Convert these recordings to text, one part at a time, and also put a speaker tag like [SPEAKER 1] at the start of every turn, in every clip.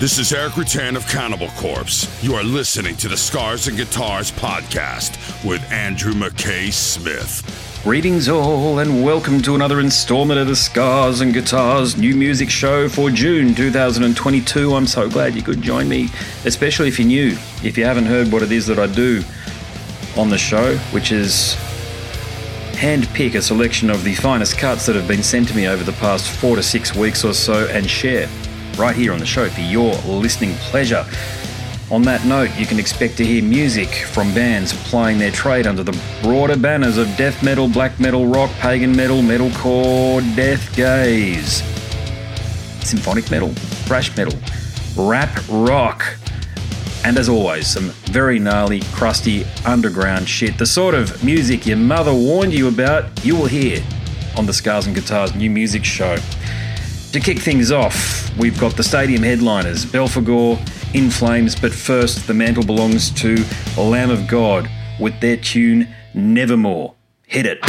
[SPEAKER 1] This is Erik Rutan of Cannibal Corpse. You are listening to the Scars and Guitars podcast with Andrew McKay Smith.
[SPEAKER 2] Greetings, all, and welcome to another installment of the Scars and Guitars new music show for June 2022. I'm so glad you could join me, especially if you're new. If you haven't heard what it is that I do on the show, which is handpick a selection of the finest cuts that have been sent to me over the past four to six weeks or so and share right here on the show for your listening pleasure. On that note, you can expect to hear music from bands plying their trade under the broader banners of death metal, black metal, rock, pagan metal, metalcore, death gaze, symphonic metal, thrash metal, rap rock, and as always, some very gnarly, crusty, underground shit. The sort of music your mother warned you about, you will hear on the Scars and Guitars new music show. To kick things off, we've got the stadium headliners, Belphegor, In Flames, but first, the mantle belongs to Lamb of God with their tune Nevermore. Hit it.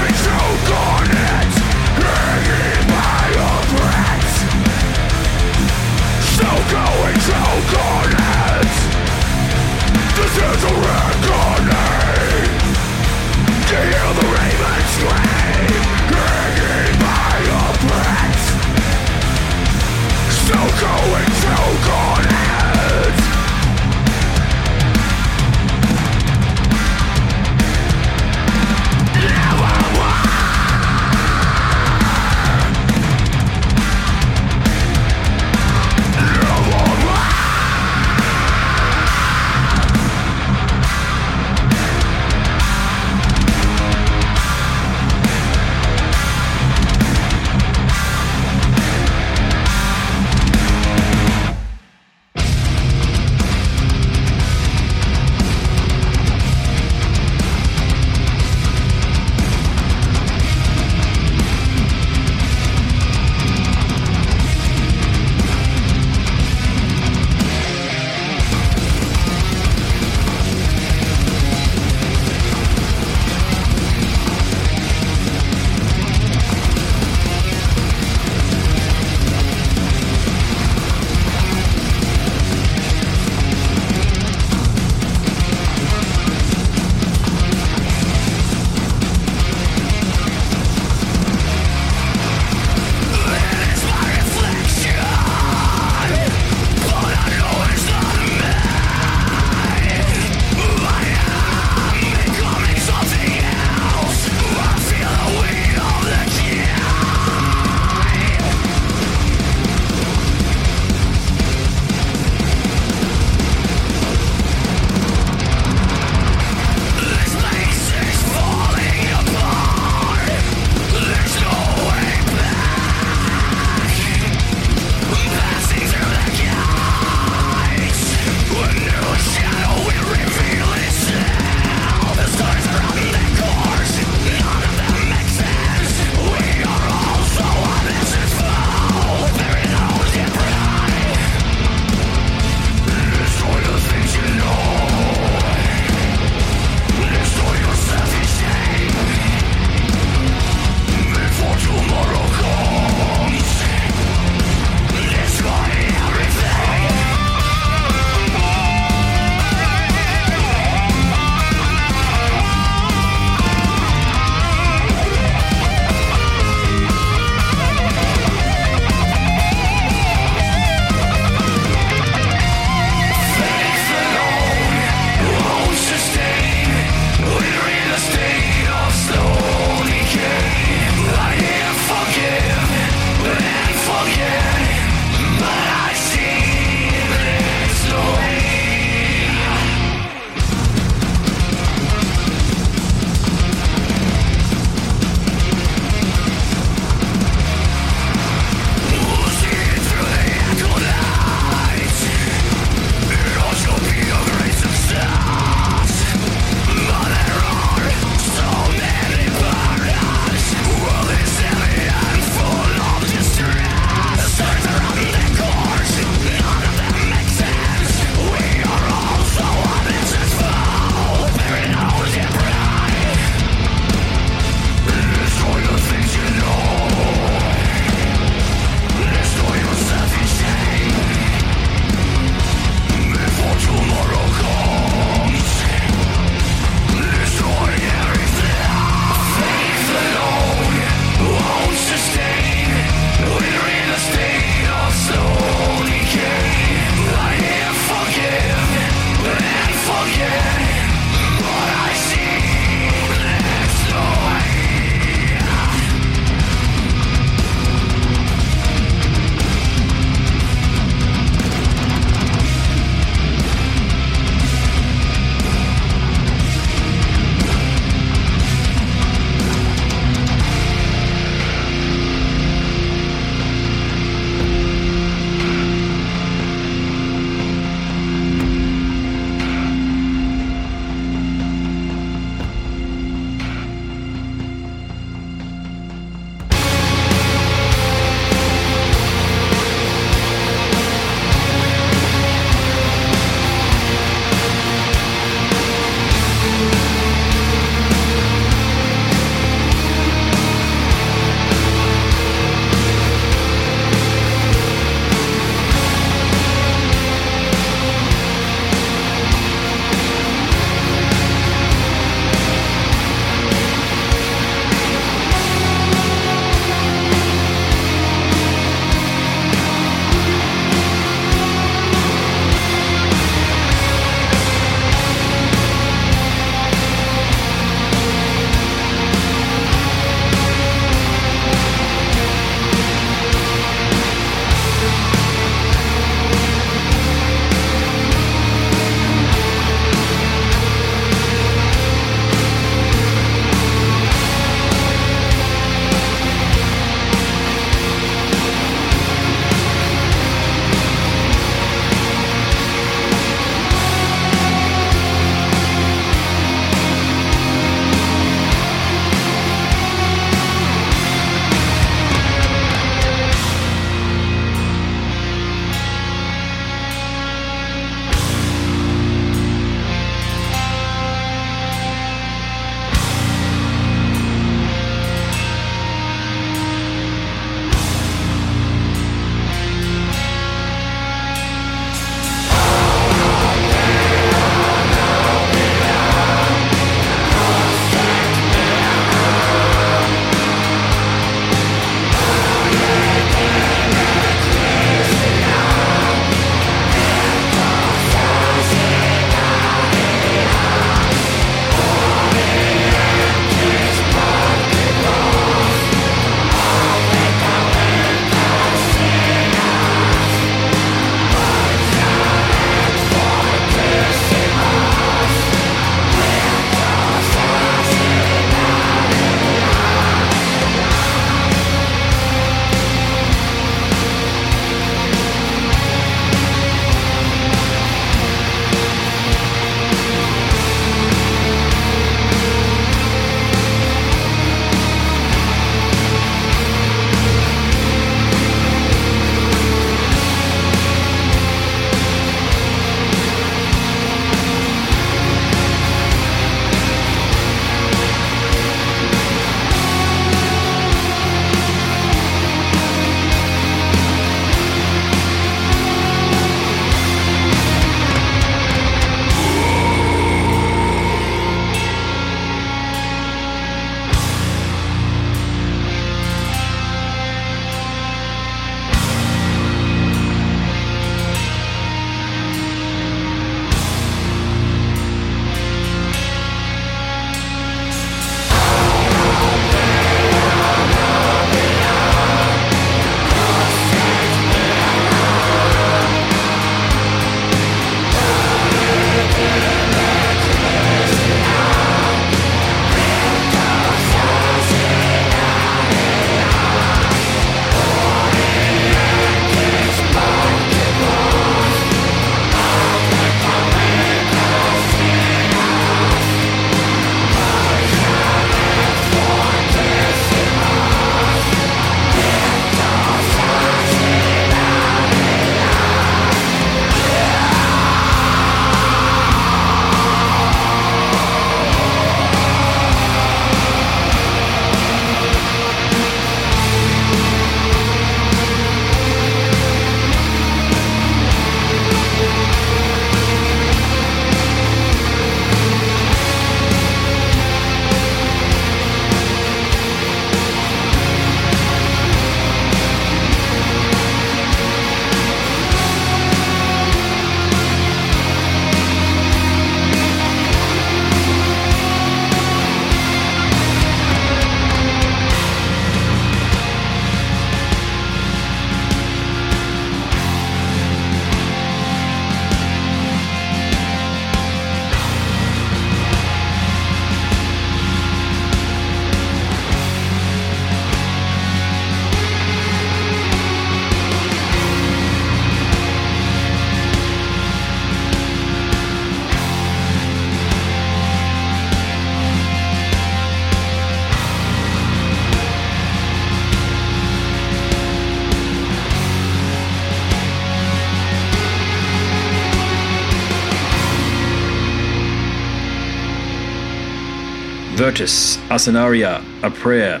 [SPEAKER 3] Virtus Asinaria, A Prayer,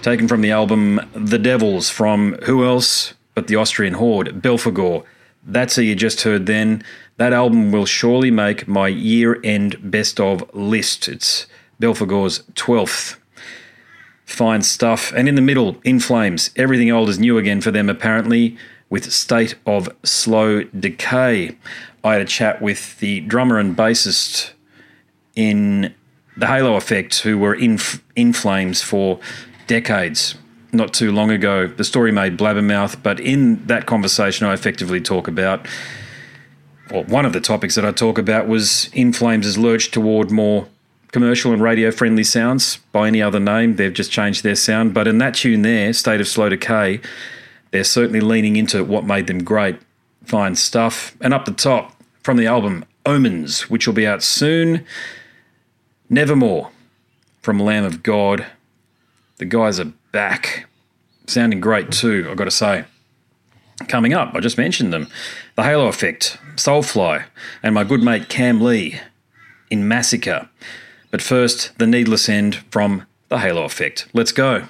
[SPEAKER 3] taken from the album The Devils from who else but the Austrian horde, Belphegor. That's who you just heard then. That album will surely make my year end best of list. It's Belphegor's 12th. Fine stuff. And in the middle, In Flames. Everything old is new again for them, apparently, with State of Slow Decay. I had a chat with the drummer and bassist in the Halo Effect, who were in, in Flames for decades. Not too long ago, the story made blabbermouth, but in that conversation, I effectively talk about, well, one of the topics that I talk about was In Flames' has lurch toward more commercial and radio friendly sounds by any other name. They've just changed their sound. But in that tune there, State of Slow Decay, they're certainly leaning into what made them great. Fine stuff. And up the top from the album Omens, which will be out soon. Nevermore from Lamb of God. The guys are back. Sounding great too, I've got to say. Coming up, I just mentioned them The Halo Effect, Soulfly, and my good mate Cam Lee in Massacre. But first, The Needless End from The Halo Effect. Let's go.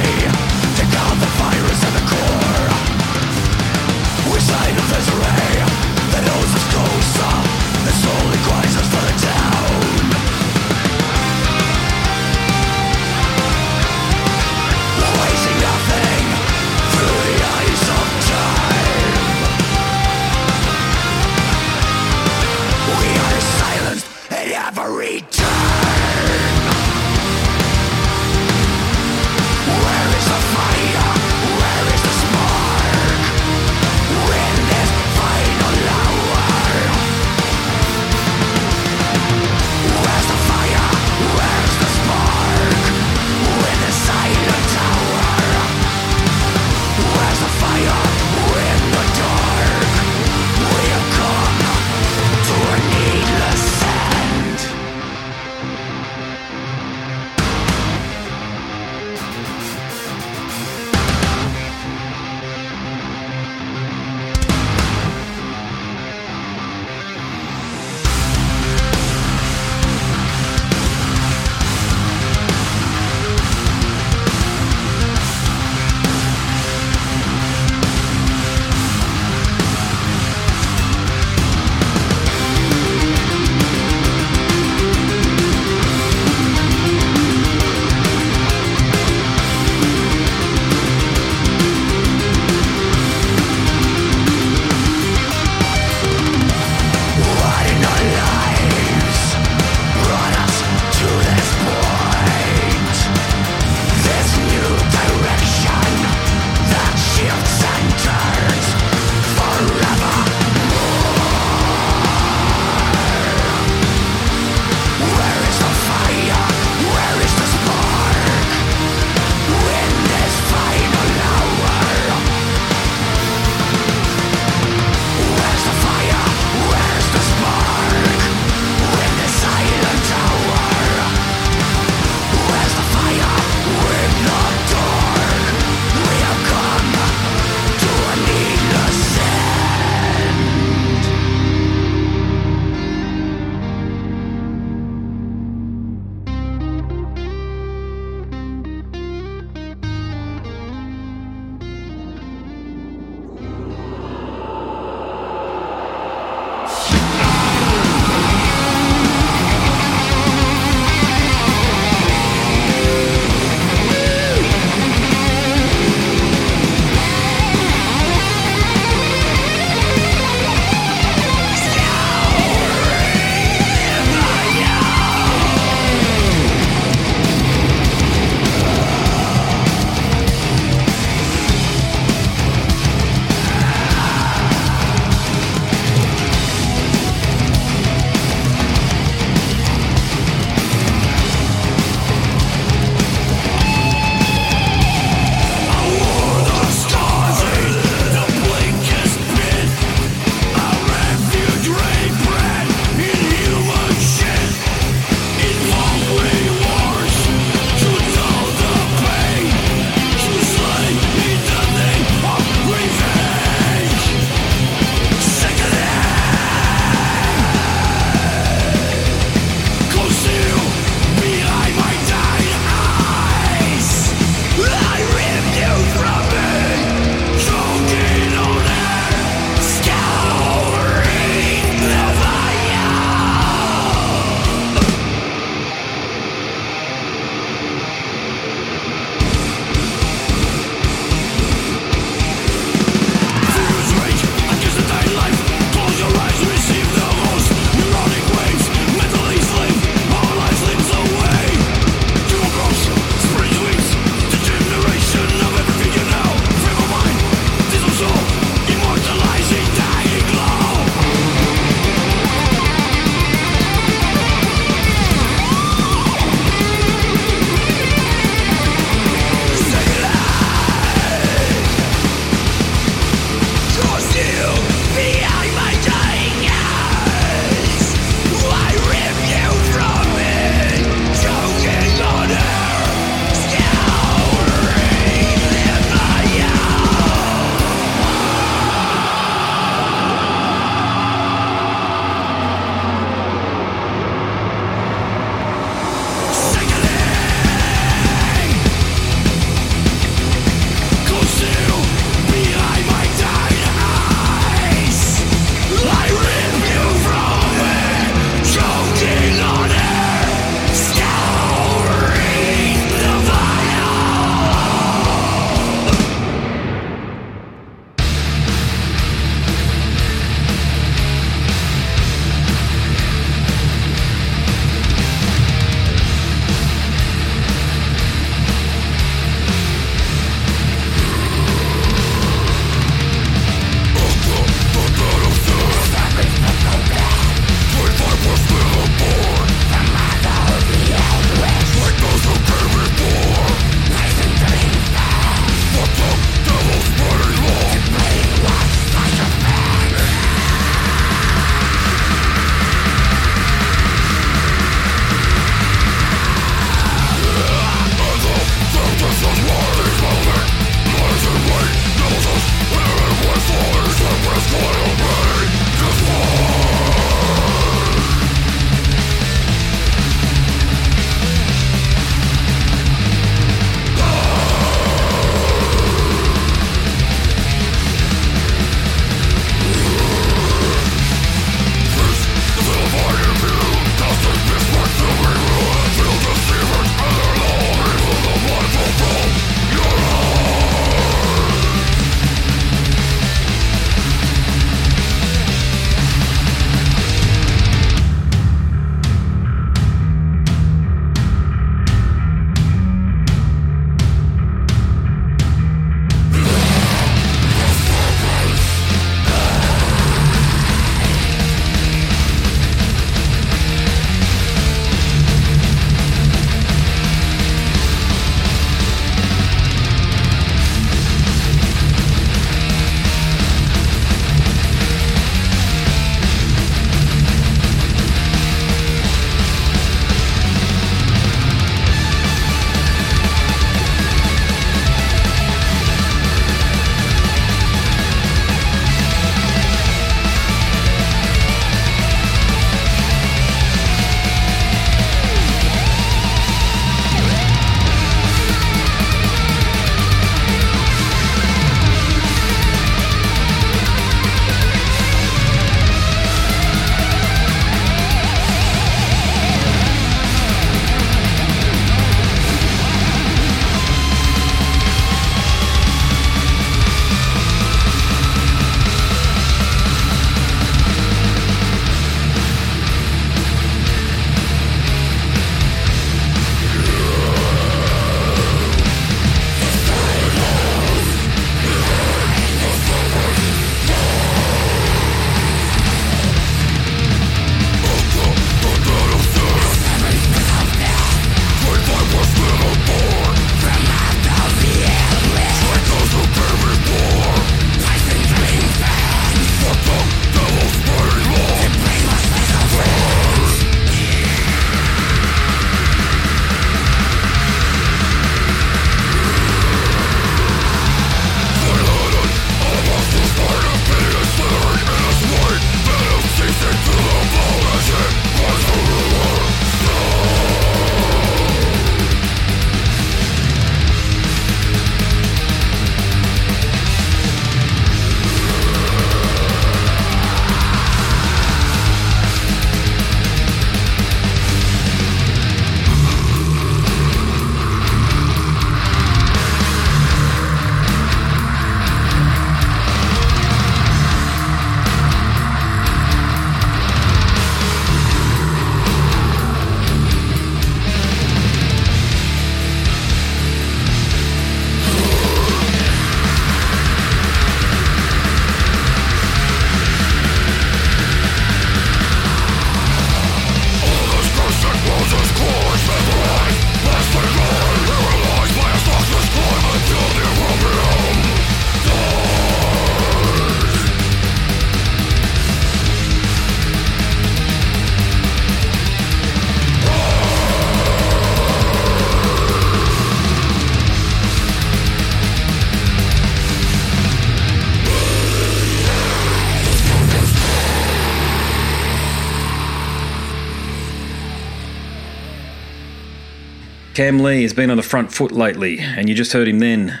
[SPEAKER 3] Cam Lee has been on the front foot lately, and you just heard him then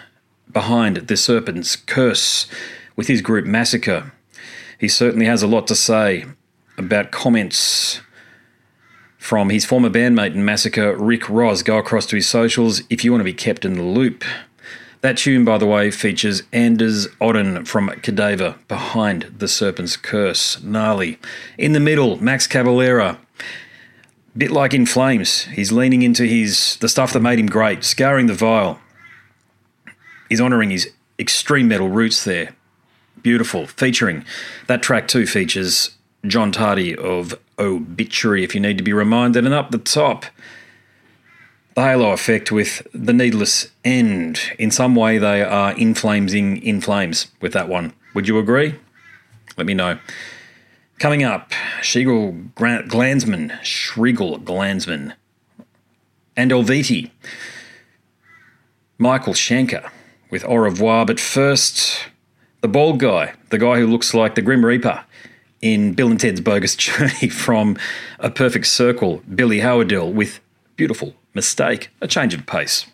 [SPEAKER 3] behind the Serpent's Curse with his group Massacre. He certainly has a lot to say about comments from his former bandmate in Massacre, Rick Rozz. Go across to his socials if you want to be kept in the loop. That tune, by the way, features Anders Odden from Cadaver behind the Serpent's Curse. Gnarly. In the middle, Max Cavalera. Bit like in Flames, he's leaning into his the stuff that made him great, scouring the vile. He's honouring his extreme metal roots there. Beautiful. Featuring that track too features John Tardy of Obituary, if you need to be reminded. And up the top, the halo effect with the needless end. In some way, they are inflamesing in flames with that one. Would you agree? Let me know. Coming up, Shriegel Glansman, Shriegel Glansman, and Eluveitie. Michael Schenker with Au revoir, but first, the bald guy, the guy who looks like the Grim Reaper in Bill and Ted's Bogus Journey from A Perfect Circle, Billy Howerdel with Beautiful mistake, a change of pace.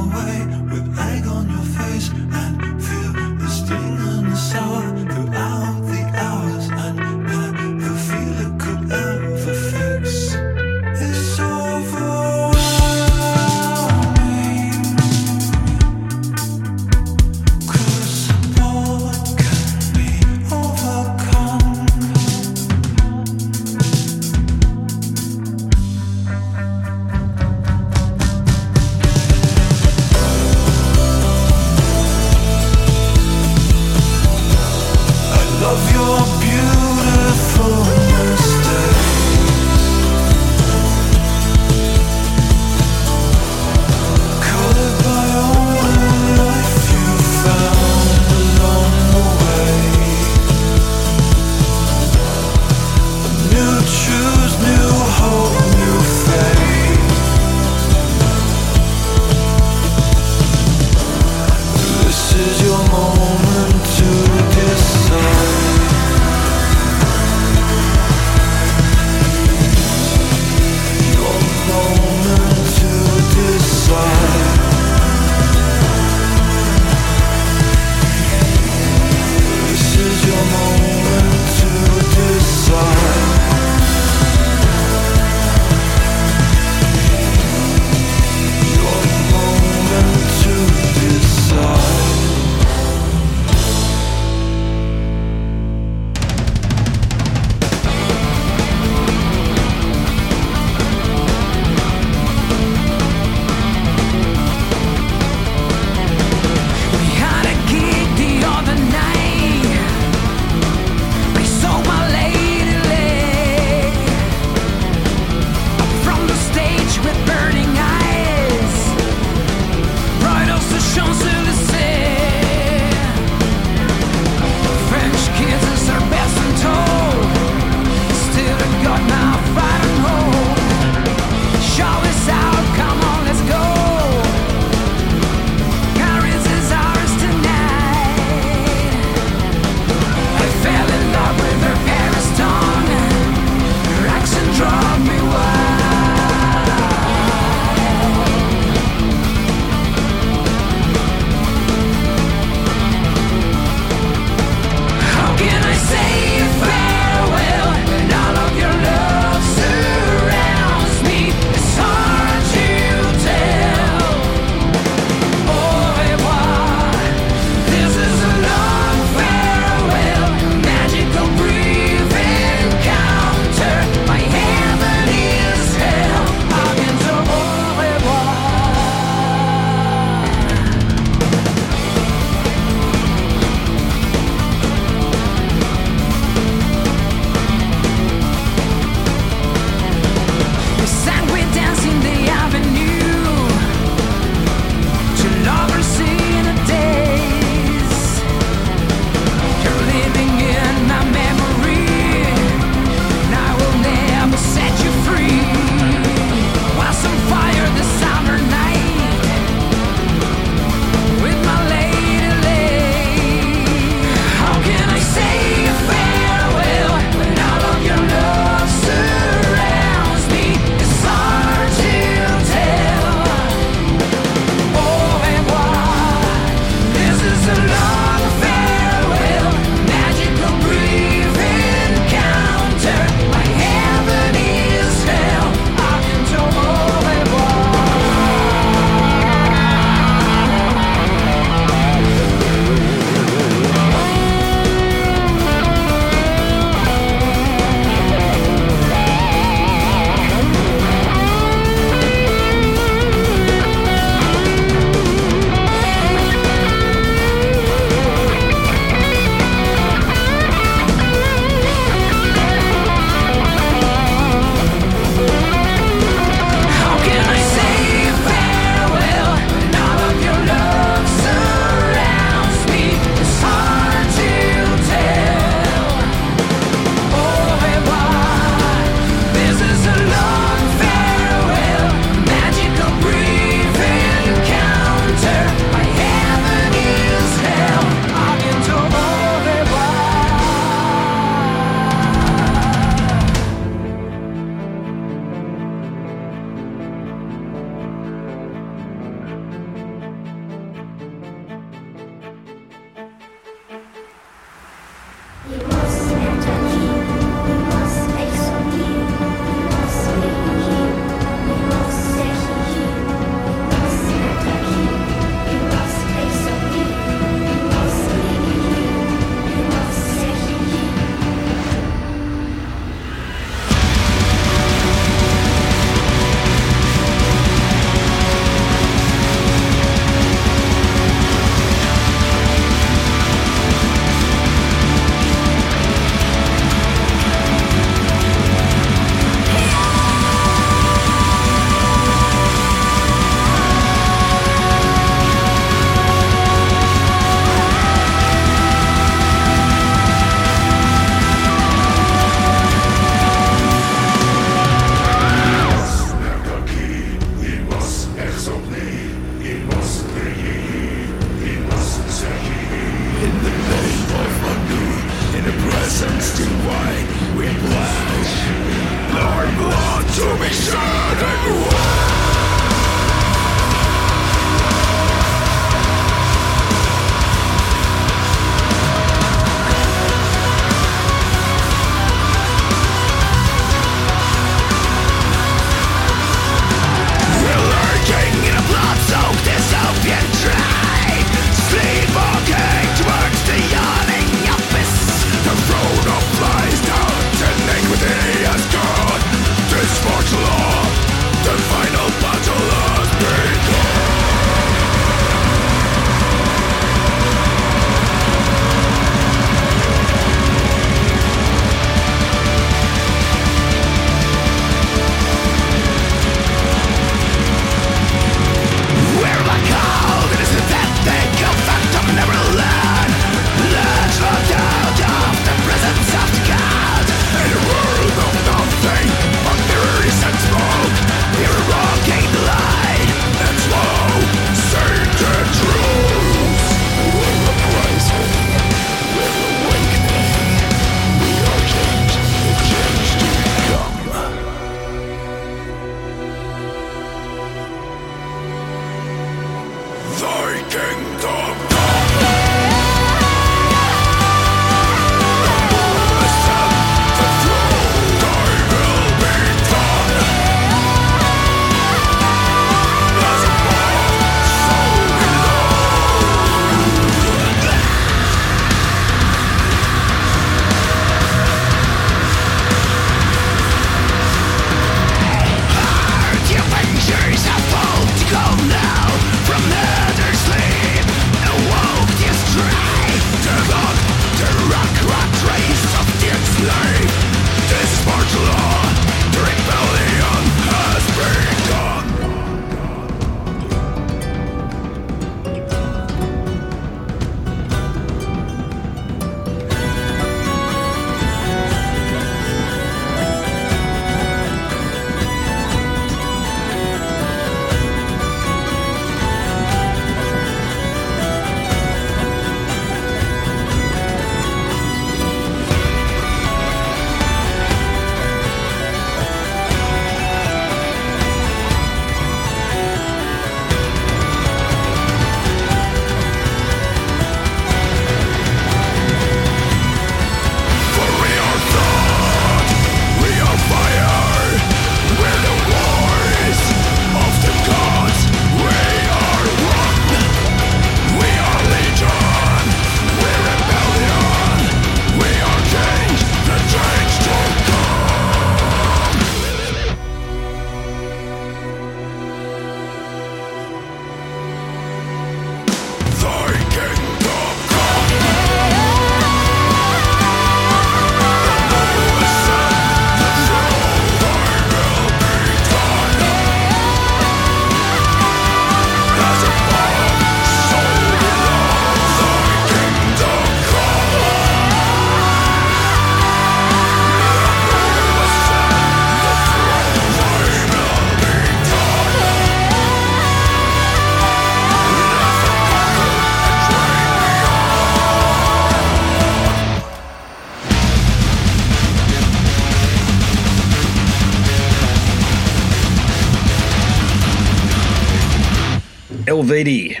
[SPEAKER 3] Helveti,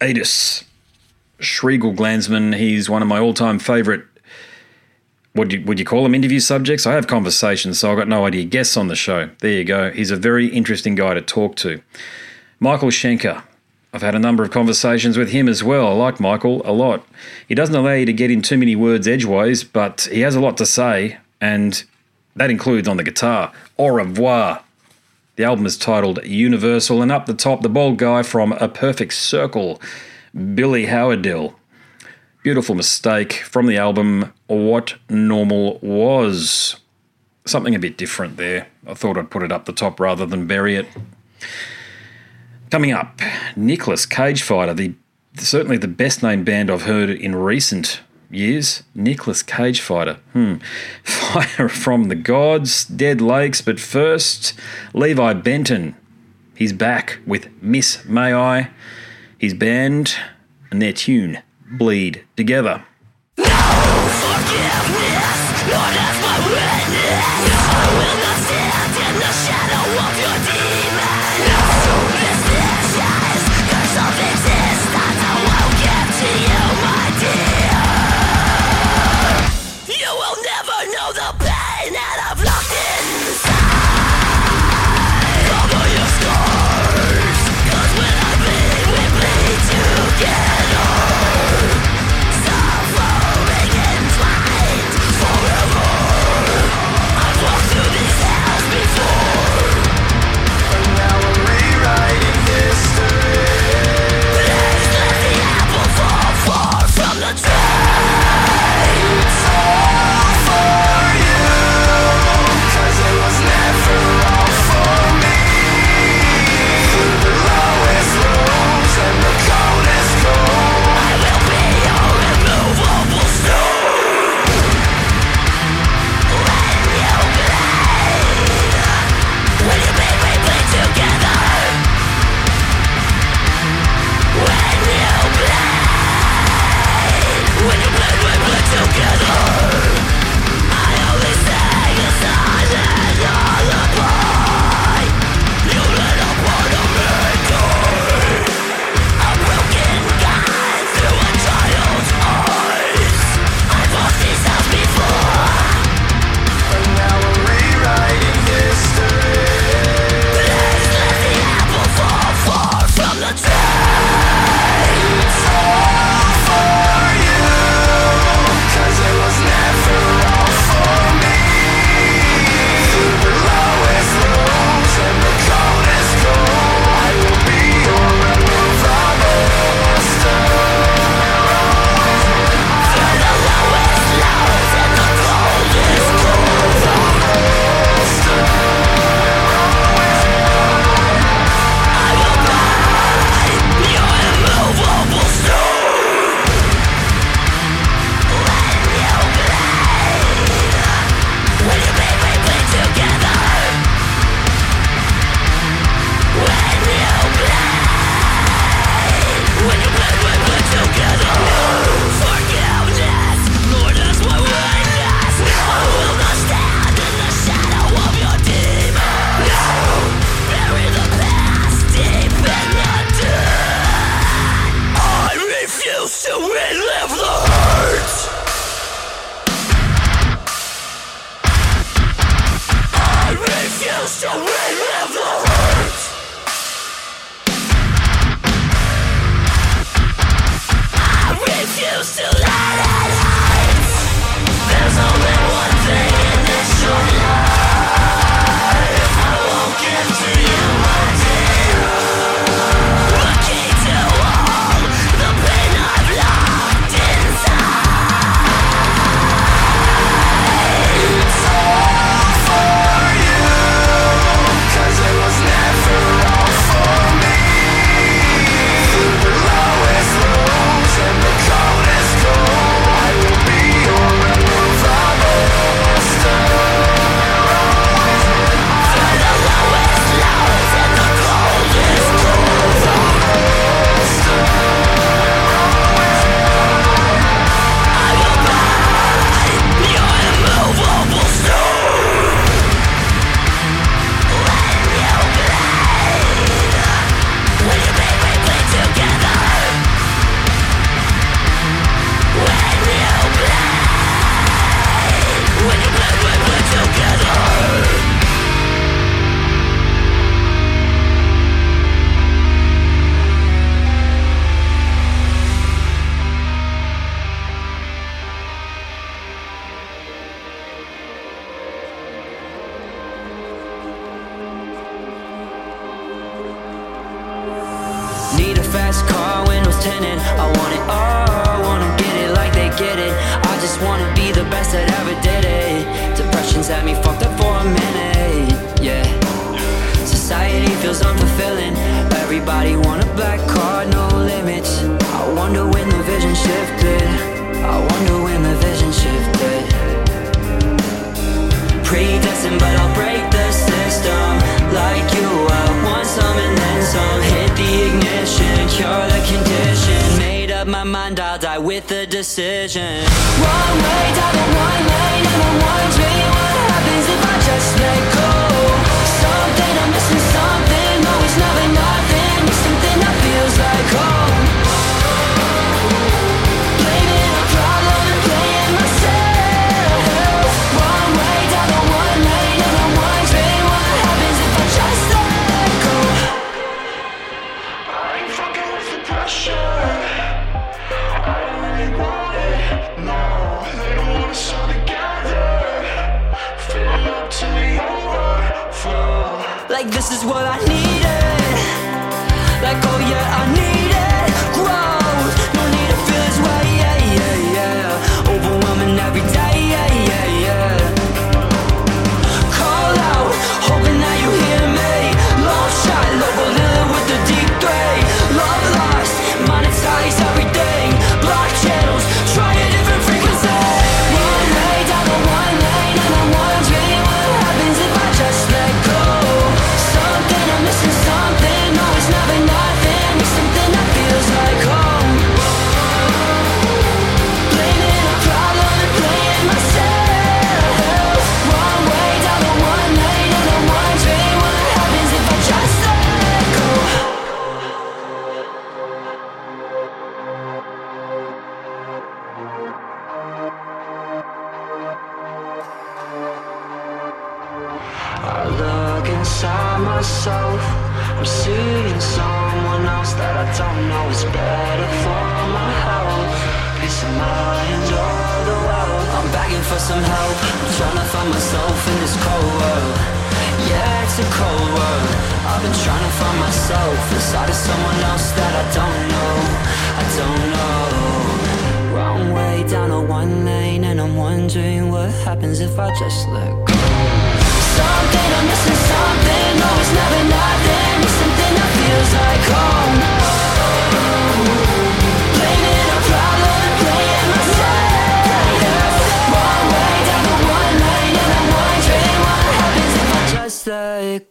[SPEAKER 3] Adis, Chrigel Glanzmann. He's one of my all-time favourite. Would you would you call them interview subjects? I have conversations, so I've got no idea. Guests on the show. There you go. He's a very interesting guy to talk to. Michael Schenker. I've had a number of conversations with him as well. I like Michael a lot. He doesn't allow you to get in too many words edgeways, but he has a lot to say, and that includes on the guitar. Au revoir. The album is titled Universal, and up the top, the bald guy from A Perfect Circle, Billy Howerdel. Beautiful mistake from the album What Normal Was. Something a bit different there. I thought I'd put it up the top rather than bury it. Coming up, Nicolas Cage Fighter, the certainly the best named band I've heard in recent years. Nicolas Cage Fighter. Hmm. Fire from the Gods, Dead Lakes, but first, Levi Benton. He's back with Miss May I, his band, and their tune, Bleed Together. No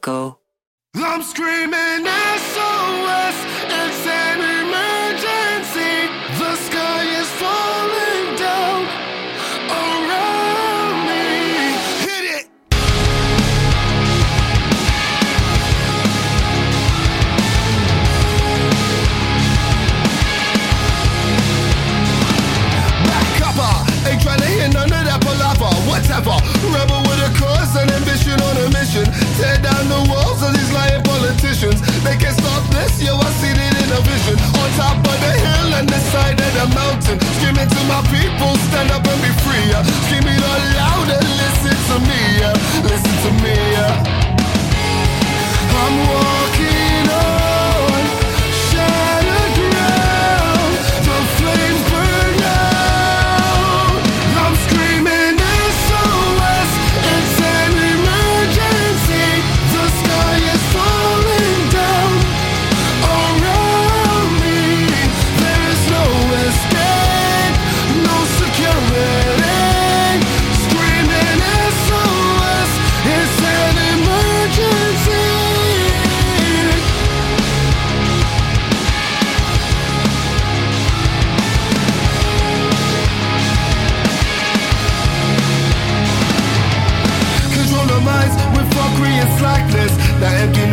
[SPEAKER 4] go. I'm
[SPEAKER 5] screaming SOS. vision On top of the hill and the side of the mountain Screaming to my people, stand up and be free yeah. Scream it all loud and listen to me yeah. Listen to me yeah. I'm walking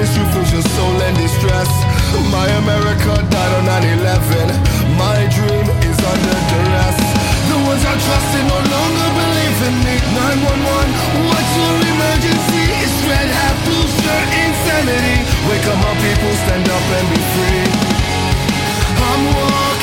[SPEAKER 5] is truthful, your soul in distress. My America died on 9-11. My dream is under duress. The ones I trusted no longer believe in me. 911, what's your emergency? It's red hat, blue shirt, insanity. Wake up, my people, stand up and be free. I'm one.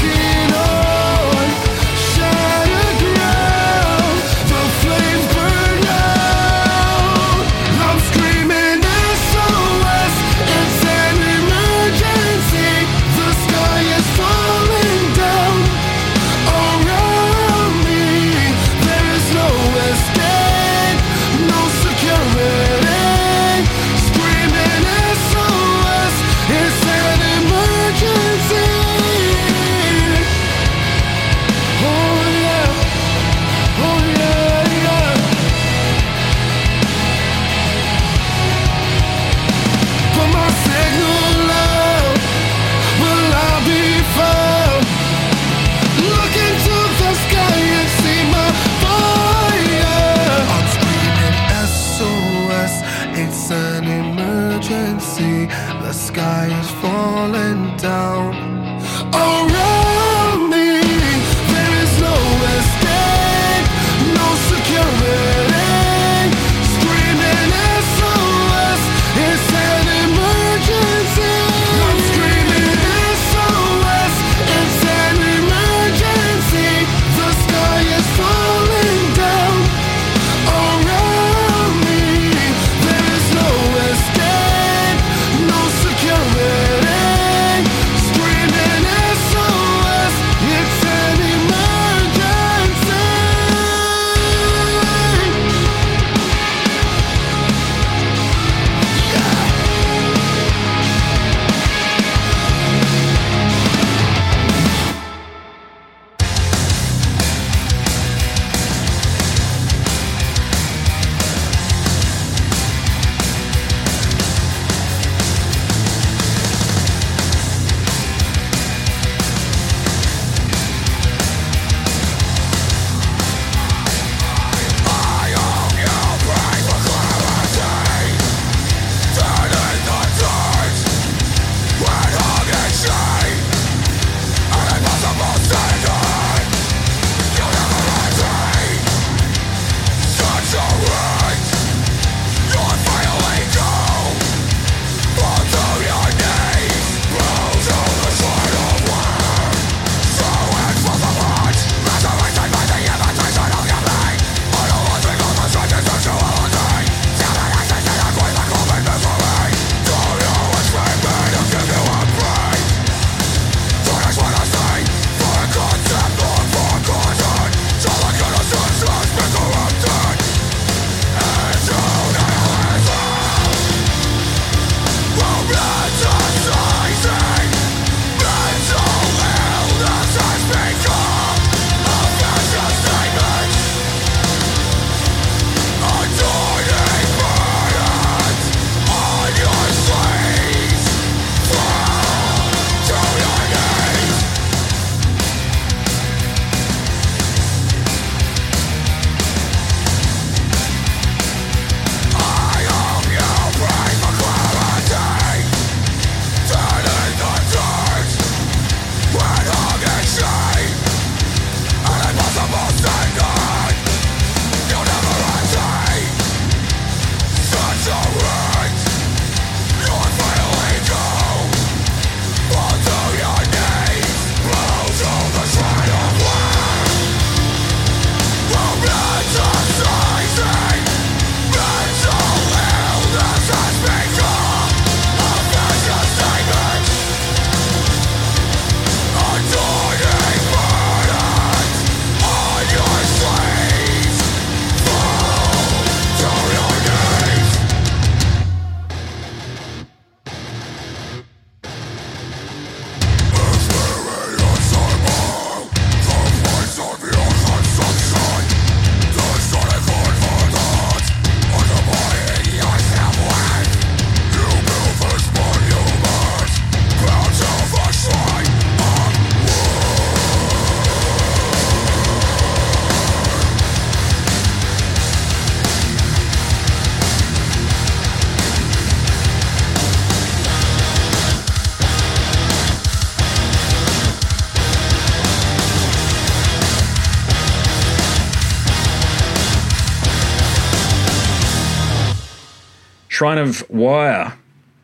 [SPEAKER 3] Shrine of Wire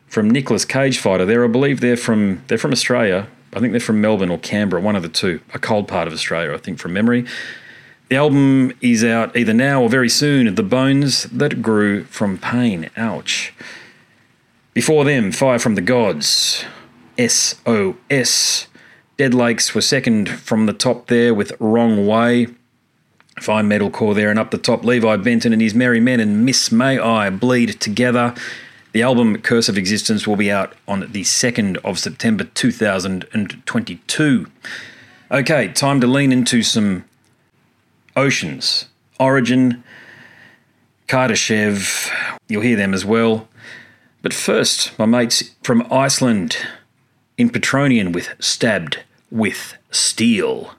[SPEAKER 3] from Nicolas Cage Fighter. They're, I believe they're from they're from Australia. I think they're from Melbourne or Canberra, one of the two. A cold part of Australia, I think, from memory. The album is out either now or very soon. The Bones That Grew from Pain. Ouch. Before them, Fire from the Gods. SOS. Dead Lakes were second from the top there with Wrong Way. Fine metalcore there, and up the top, Levi Benton and his Merry Men and Miss May I bleed together. The album Curse of Existence will be out on the 2nd of September 2022. Okay, time to lean into some oceans. Origin, Kardashev, you'll hear them as well. But first, my mates from Iceland in Patronian with Stabbed with Steel.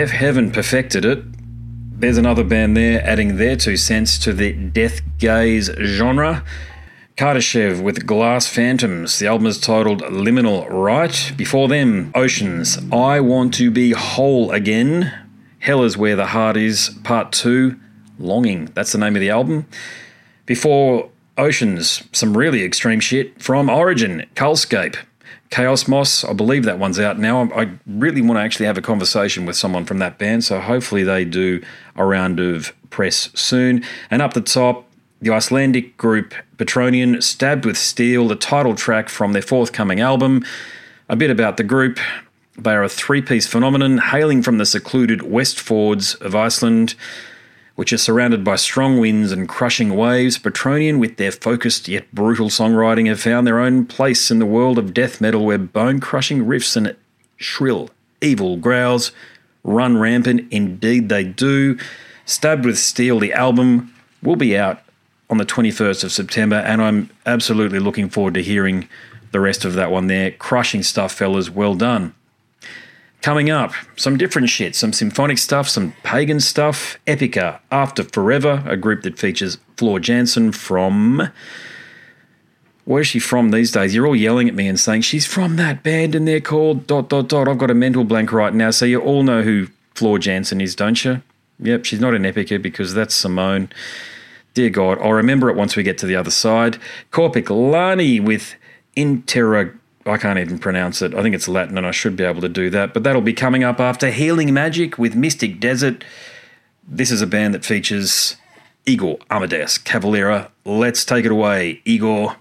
[SPEAKER 3] Deafheaven perfected it, there's another band there adding their two cents to the death gaze genre. Kardashev with Glass Phantoms. The album is titled Liminal Rite. Before them, Oceans. I Want to Be Whole Again. Hell is Where the Heart Is, Part 2. Longing. That's the name of the album. Before Oceans, some really extreme shit from Origin, Cullscape. Chaosmos, I believe that one's out now. I really want to actually have a conversation with someone from that band, so hopefully they do a round of press soon. And up the top, the Icelandic group Patronian, Stabbed with Steel, the title track from their forthcoming album. A bit about the group. They are a three piece phenomenon hailing from the secluded Westfjords of Iceland which are surrounded by strong winds and crushing waves, Patronian, with their focused yet brutal songwriting, have found their own place in the world of death metal where bone crushing riffs and shrill, evil growls run rampant. Indeed, they do. Stabbed with Steel, the album, will be out on the 21st of September, and I'm absolutely looking forward to hearing the rest of that one there. Crushing stuff, fellas. Well done. Coming up, some different shit, some symphonic stuff, some pagan stuff. Epica, After Forever, a group that features Floor Jansen from. Where's she from these days? You're all yelling at me and saying she's from that band and they're called dot dot dot. I've got a mental blank right now, so you all know who Floor Jansen is, don't you? Yep, she's not in Epica because that's Simone. Dear God, I'll remember it once we get to the other side. Korpiklaani with Interrog I can't even pronounce it. I think it's Latin and I should be able to do that. But that'll be coming up after Healing Magic with Mystic Desert. This is a band that features Igor Amadeus Cavalera. Let's take it away, Igor.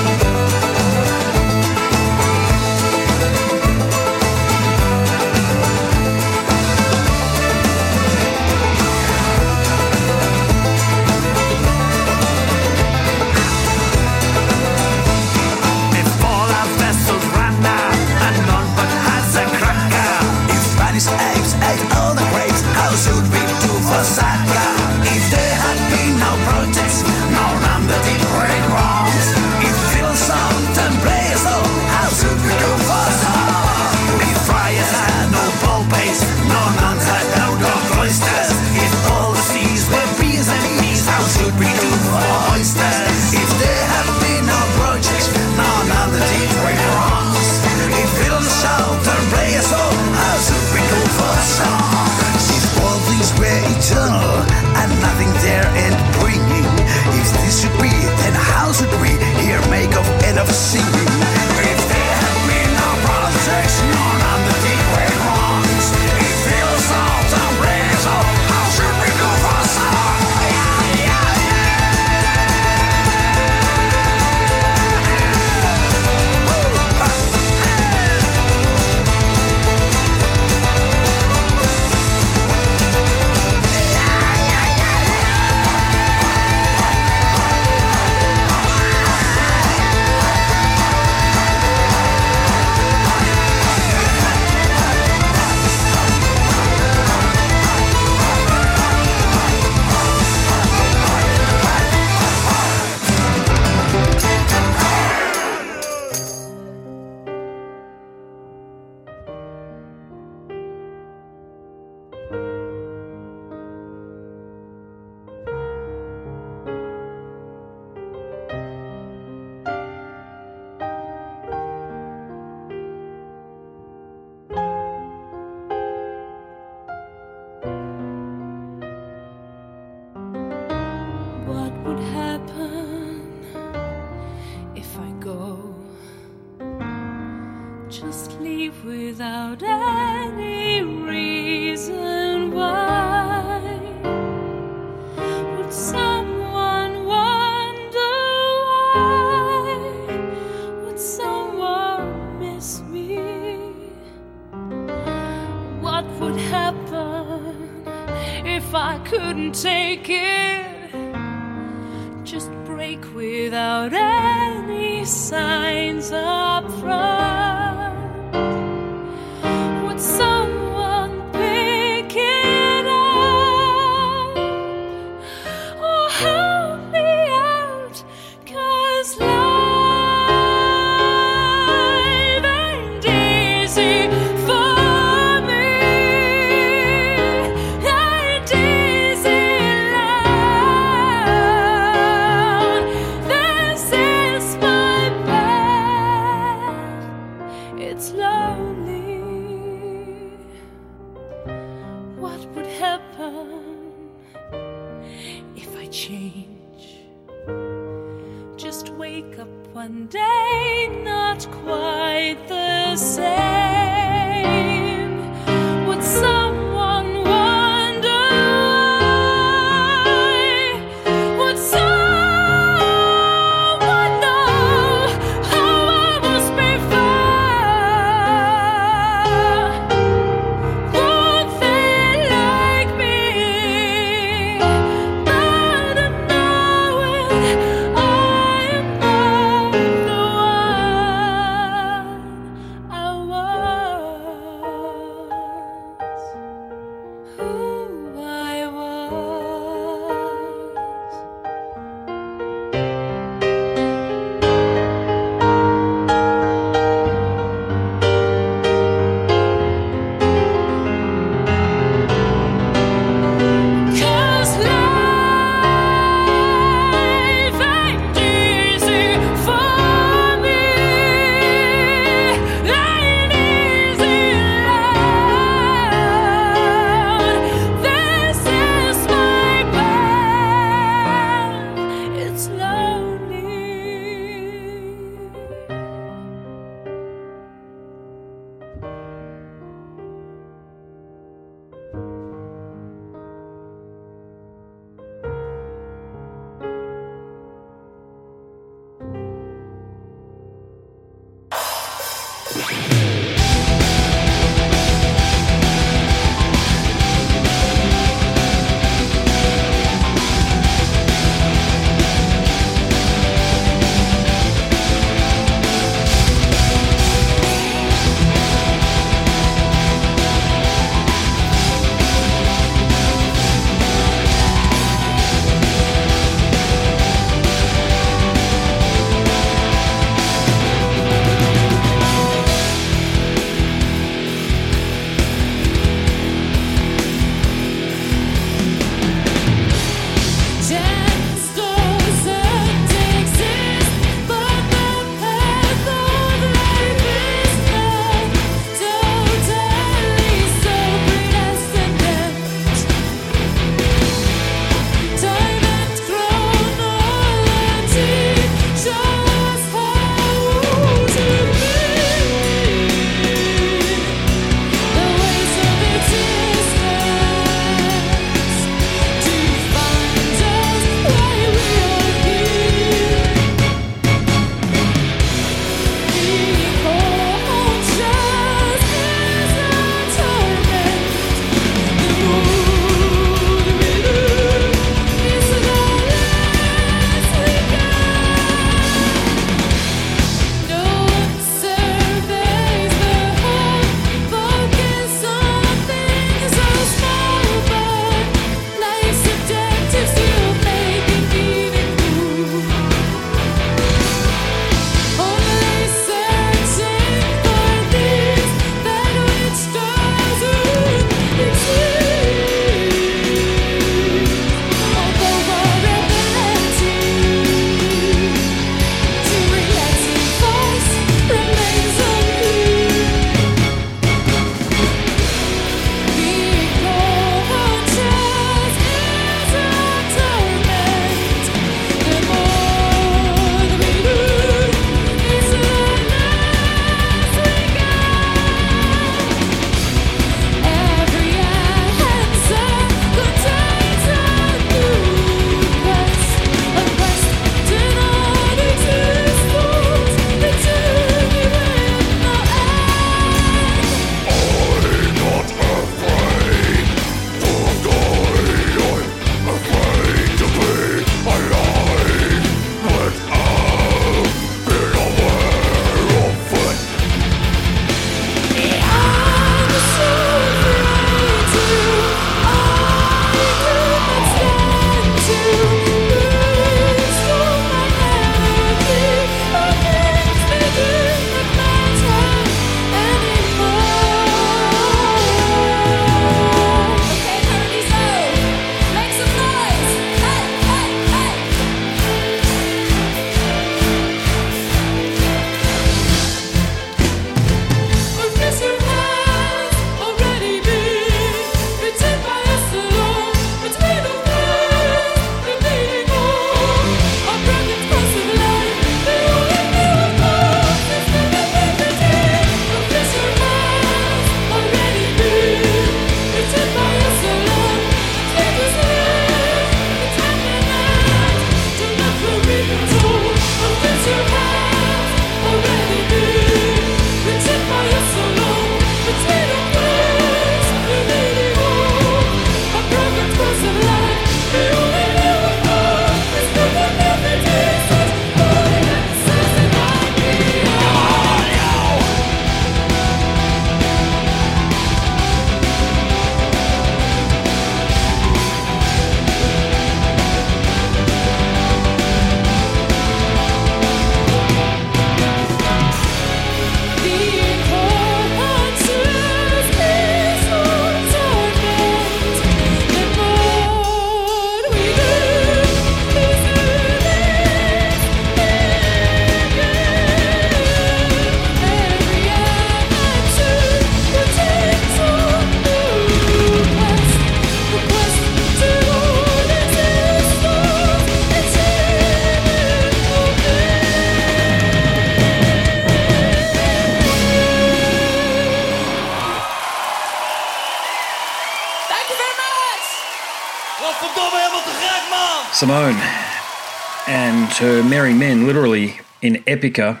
[SPEAKER 3] Epica,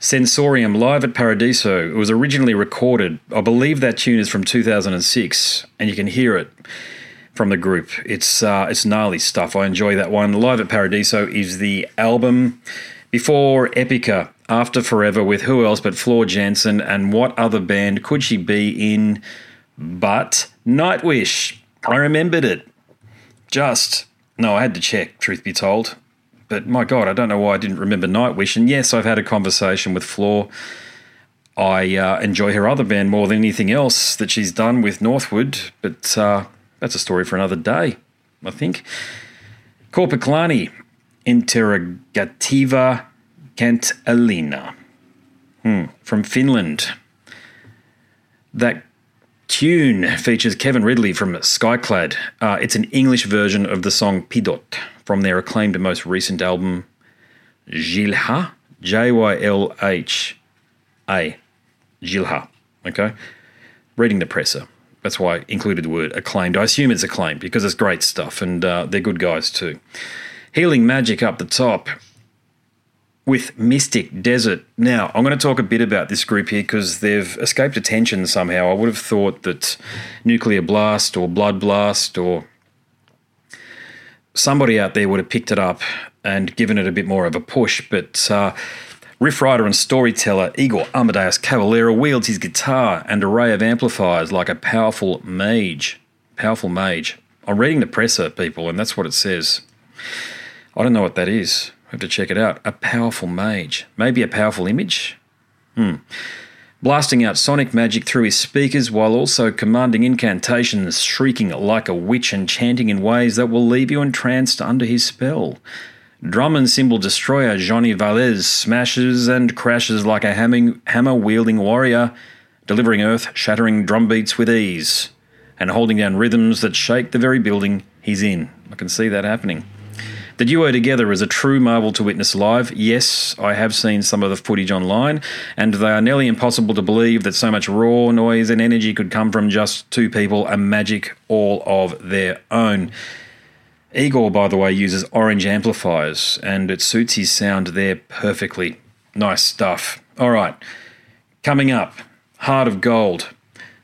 [SPEAKER 3] Sensorium live at Paradiso. It was originally recorded. I believe that tune is from 2006, and you can hear it from the group. It's uh, it's gnarly stuff. I enjoy that one. Live at Paradiso is the album before Epica, After Forever, with who else but Floor Jansen, and what other band could she be in but Nightwish? I remembered it. Just no, I had to check. Truth be told. But my God, I don't know why I didn't remember Nightwish. And yes, I've had a conversation with Floor. I uh, enjoy her other band more than anything else that she's done with Northward, but uh, that's a story for another day, I think. Korpiklaani, Interrogativa Cantilena. Hmm, from Finland. That tune features Kevin Ridley from Skyclad. Uh, it's an English version of the song Pidot from their acclaimed and most recent album, Jylhä, J Y L H A, Jylhä. Okay, reading the presser. That's why I included the word acclaimed. I assume it's acclaimed because it's great stuff and uh, they're good guys too. Healing Magic up the top with Mystic Desert. Now, I'm going to talk a bit about this group here because they've escaped attention somehow. I would have thought that Nuclear Blast or Blood Blast or somebody out there would have picked it up and given it a bit more of a push, but uh, riff writer and storyteller Igor Amadeus Cavalera wields his guitar and array of amplifiers like a powerful mage. Powerful mage. I'm reading the presser, people, and that's what it says. I don't know what that is. I have to check it out. A powerful mage. Maybe a powerful image? Hmm. Blasting out sonic magic through his speakers while also commanding incantations, shrieking like a witch and chanting in ways that will leave you entranced under his spell. Drum and cymbal destroyer Johnny Valez smashes and crashes like a hammer wielding warrior, delivering earth shattering drum beats with ease, and holding down rhythms that shake the very building he's in. I can see that happening. The duo together is a true marvel to witness live. Yes, I have seen some of the footage online, and they are nearly impossible to believe that so much raw noise and energy could come from just two people, a magic all of their own. Igor, by the way, uses orange amplifiers, and it suits his sound there perfectly. Nice stuff. All right, coming up Heart of Gold.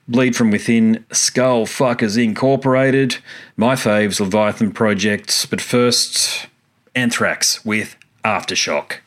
[SPEAKER 3] Bleed from Within, Skull Fuckers Incorporated, my faves Leviathan projects, but first, Anthrax with Aftershock.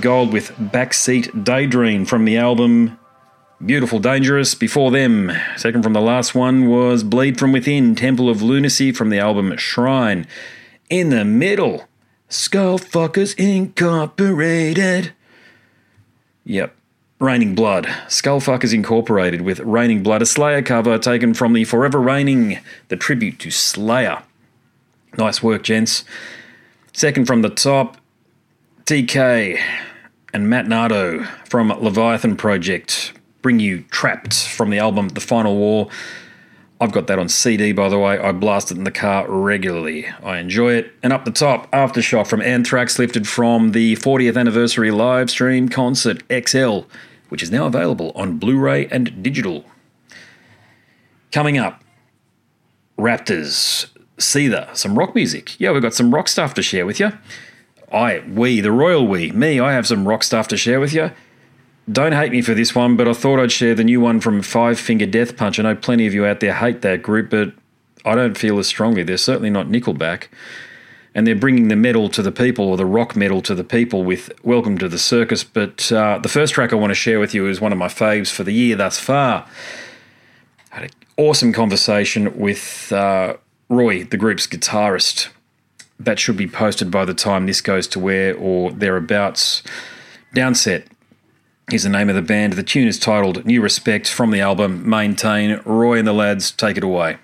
[SPEAKER 3] Gold with Backseat Daydream from the album Beautiful Dangerous. Before them, second from the last one was Bleed From Within, Temple of Lunacy from the album Shrine. In the middle, Skullfuckers Incorporated. Yep. Raining Blood. Skullfuckers Incorporated with Raining Blood, a Slayer cover taken from the Forever Raining, the tribute to Slayer. Nice work, gents. Second from the top, TK and Matt Nardo from Leviathan Project bring you Trapped from the album The Final War. I've got that on CD, by the way. I blast it in the car regularly. I enjoy it. And up the top, Aftershock from Anthrax, lifted from the 40th anniversary live stream concert XL, which is now available on Blu ray and digital. Coming up, RXPTRS, Seether, some rock music. Yeah, we've got some rock stuff to share with you. I, we, the royal we, me, I have some rock stuff to share with you. Don't hate me for this one, but I thought I'd share the new one from Five Finger Death Punch. I know plenty of you out there hate that group, but I don't feel as strongly. They're certainly not Nickelback. And they're bringing the metal to the people, or the rock metal to the people, with Welcome to the Circus. But uh, the first track I want to share with you is one of my faves for the year thus far. I had an awesome conversation with uh, Roy, the group's guitarist. That should be posted by the time this goes to air or thereabouts. Downset is the name of the band. The tune is titled New Respect from the album Maintain. Roy and the lads take it away.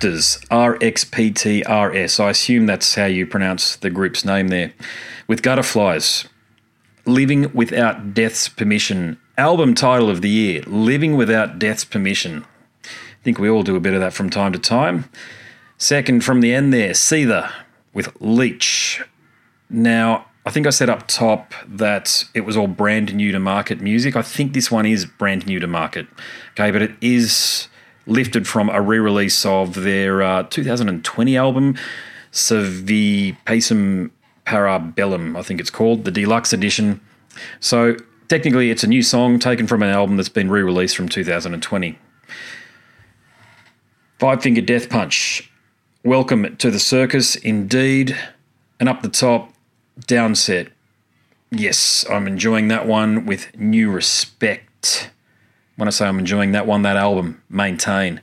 [SPEAKER 3] Raptors, RXPTRS. I assume that's how you pronounce the group's name there. With Gutterflies, Living Without Death's Permission. Album title of the year, Living Without Death's Permission. I think we all do a bit of that from time to time. Second from the end there, Seether with Leech. Now, I think I said up top that it was all brand new to market music. I think this one is brand new to market. Okay, but it is lifted from a re release of their uh, 2020 album, Savi Pacem Parabellum, I think it's called, the deluxe edition. So technically, it's a new song taken from an album that's been re released from 2020. Five Finger Death Punch. Welcome to the circus, indeed. And up the top, Downset. Yes, I'm enjoying that one with new respect. When I say I'm enjoying that one, that album, Maintain.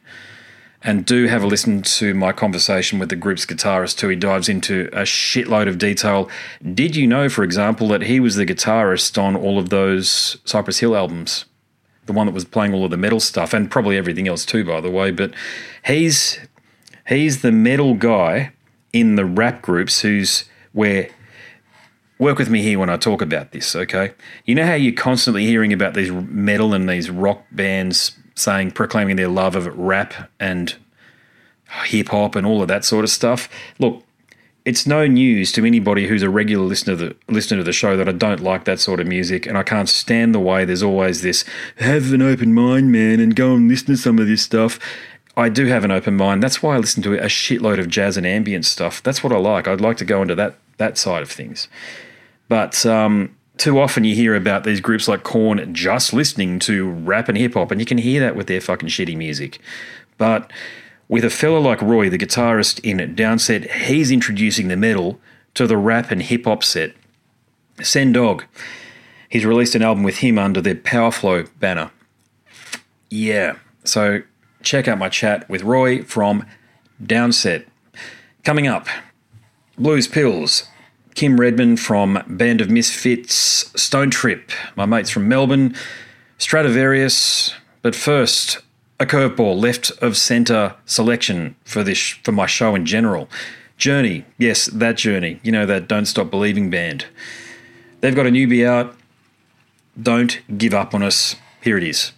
[SPEAKER 3] And do have a listen to my conversation with the group's guitarist, too. He dives into a shitload of detail. Did you know, for example, that he was the guitarist on all of those Cypress Hill albums? The one that was playing all of the metal stuff and probably everything else too, by the way. But he's he's the metal guy in the rap groups who's where work with me here when I talk about this, okay? You know how you're constantly hearing about these metal and these rock bands saying, proclaiming their love of rap and hip hop and all of that sort of stuff? Look, it's no news to anybody who's a regular listener to the listener to the show that I don't like that sort of music and I can't stand the way there's always this have an open mind, man, and go and listen to some of this stuff. I do have an open mind. That's why I listen to a shitload of jazz and ambient stuff. That's what I like. I'd like to go into that that side of things. But um, too often you hear about these groups like Korn just listening to rap and hip hop, and you can hear that with their fucking shitty music. But with a fella like Roy, the guitarist in Downset, he's introducing the metal to the rap and hip hop set. Sen Dog, he's released an album with him under the Powerflow banner. Yeah, so check out my chat with Roy from Downset. Coming up, Blues Pills, Kym Redmond from Band of Missfits, Stone Trip, my mates from Melbourne, Stratovarius. But first, a curveball left of centre selection for this for my show in general. Journey, yes, that Journey. You know that Don't Stop Believing band. They've got a newbie out. Don't give up on us. Here it is.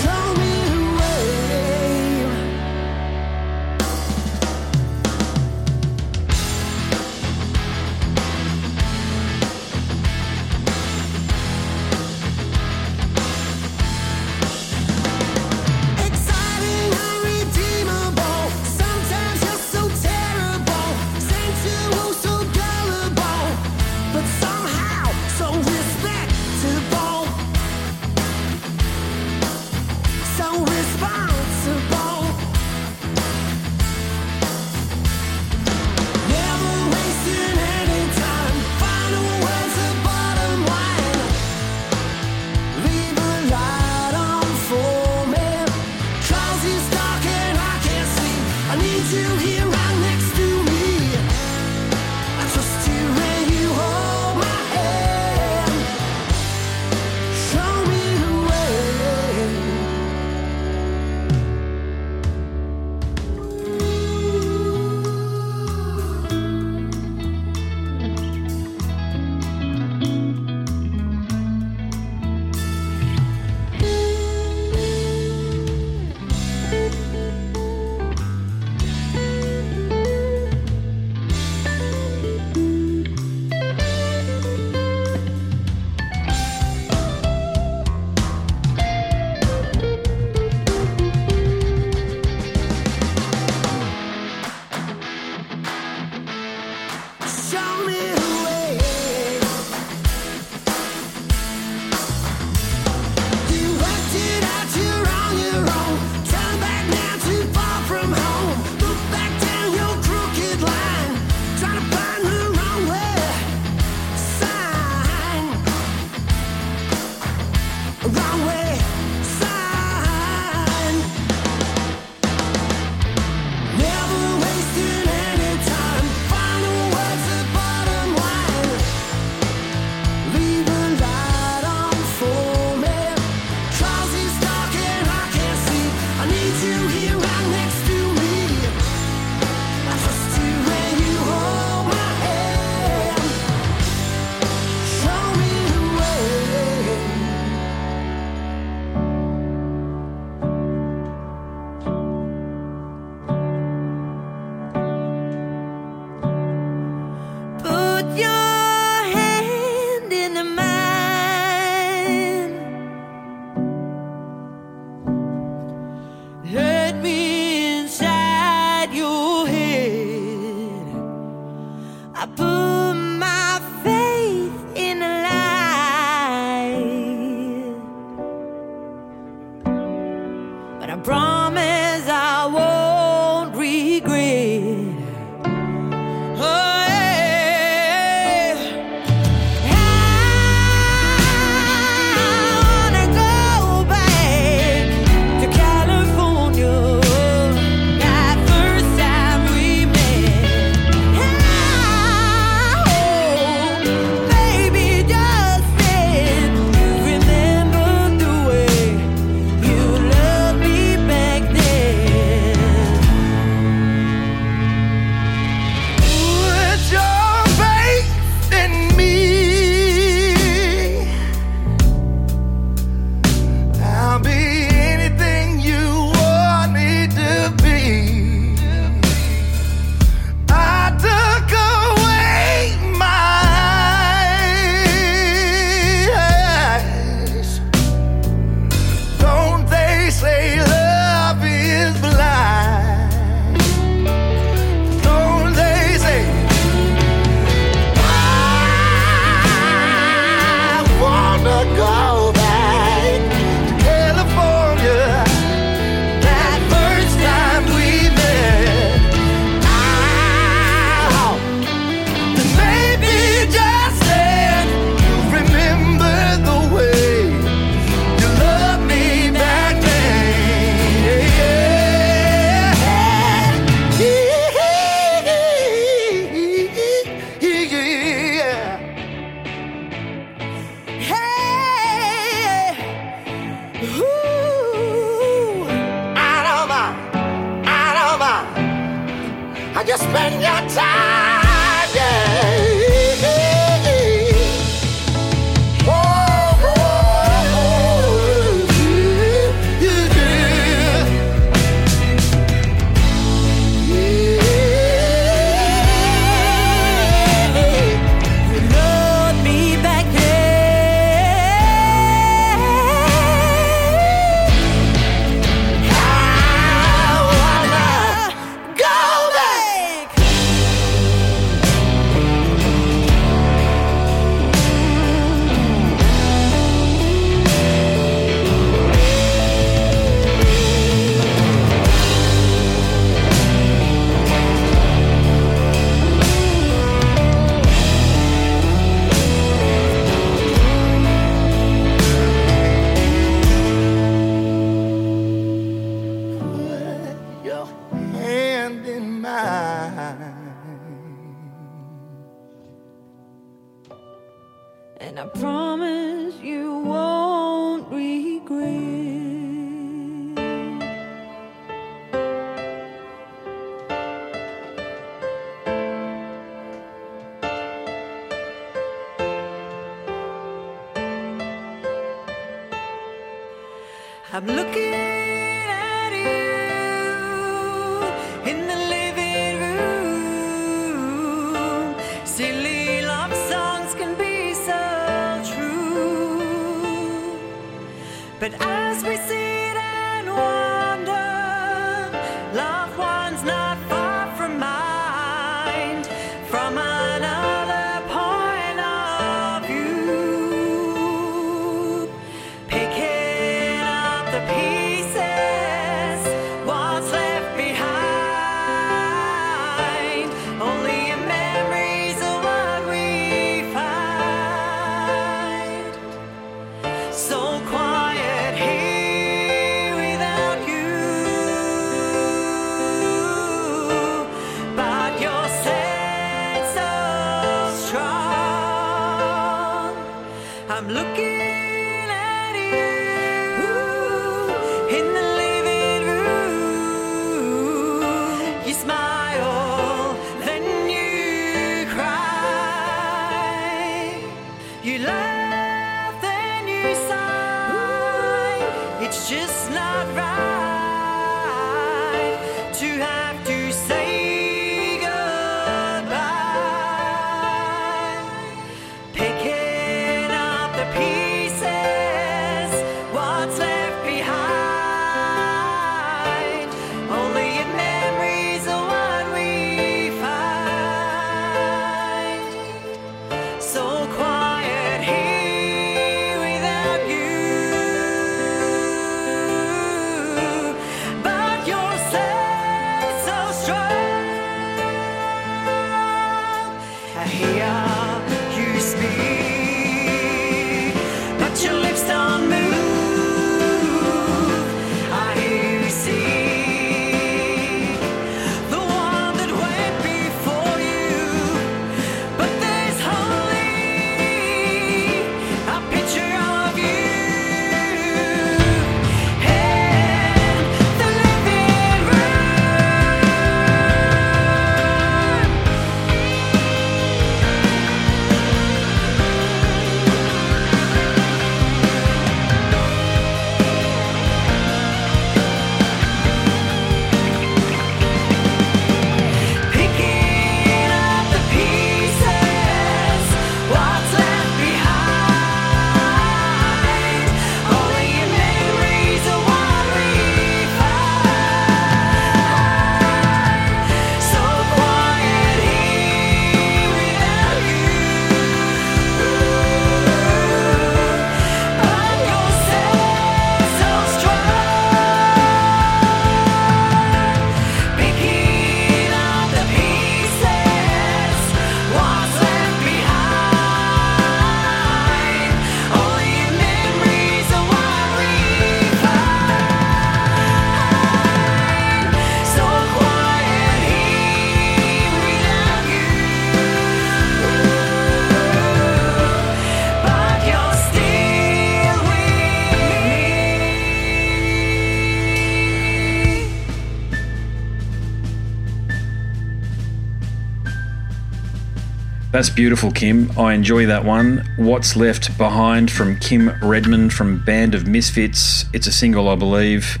[SPEAKER 3] That's beautiful, Kym. I enjoy that one. What's Left Behind from Kym Redmond from Band of Missfits. It's a single, I believe.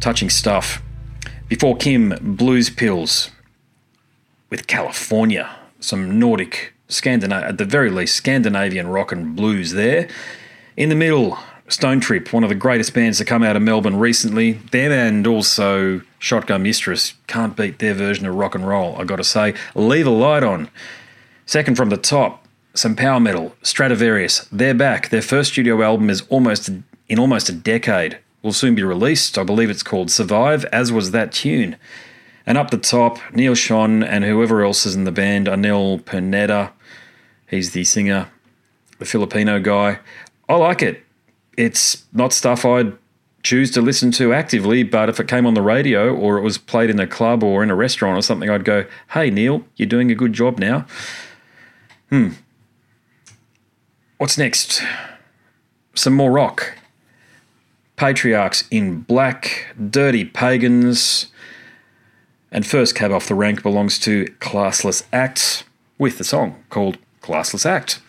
[SPEAKER 3] Touching stuff. Before Kym, Blues Pills with California. Some Nordic, Scandina- at the very least, Scandinavian rock and blues there. In the middle, Stonetrip, one of the greatest bands to come out of Melbourne recently. Them and also Shotgun Mistress. Can't beat their version of rock and roll, I gotta say. Leave a light on. Second from the top, some power metal, Stratovarius. They're back. Their first studio album is almost in almost a decade. Will soon be released. I believe it's called Survive, as was that tune. And up the top, Neal Schon and whoever else is in the band, Arnel Pineda. He's the singer, the Filipino guy. I like it. It's not stuff I'd choose to listen to actively, but if it came on the radio or it was played in a club or in a restaurant or something, I'd go, hey, Neal, you're doing a good job now. Hmm. What's next? Some more rock. Patriarchs in Black, Dirty Pagans, and first cab off the rank belongs to Classless Act with the song called Classless Act.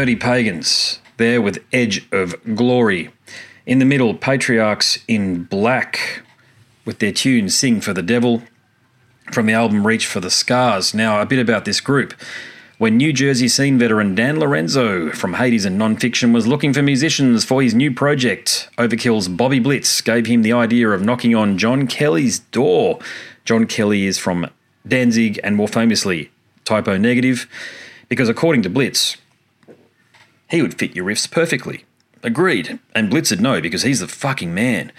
[SPEAKER 3] Dirty Pagans, there with edge of glory. In the middle, patriarchs in black with their tune Sing for the Devil from the album Reach for the Scars. Now, a bit about this group. When New Jersey scene veteran Dan Lorenzo from Hades and Nonfiction was looking for musicians for his new project, Overkill's Bobby Blitz gave him the idea of knocking on John Kelly's door. John Kelly is from Danzig and more famously, Type O Negative, because according to Blitz, he would fit your riffs perfectly. Agreed. And Blitz would know because he's the fucking man.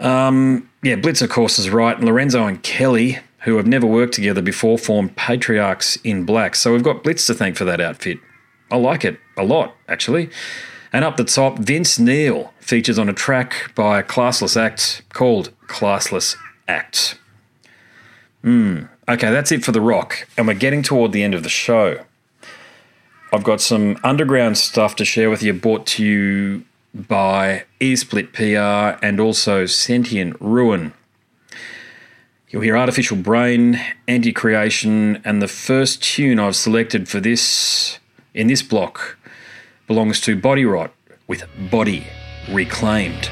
[SPEAKER 3] Um, yeah, Blitz, of course, is right. And Lorenzo and Kelly, who have never worked together before, formed Patriarchs in Black. So we've got Blitz to thank for that outfit. I like it a lot, actually. And up the top, Vince Neil features on a track by a classless act called Classless Act. Hmm. Okay, that's it for the rock, and we're getting toward the end of the show. I've got some underground stuff to share with you, brought to you by Earsplit PR and also Sentient Ruin. You'll hear Artificial Brain, Anticreation, and the first tune I've selected for this in this block belongs to Bodyrot with Body Reclaimed.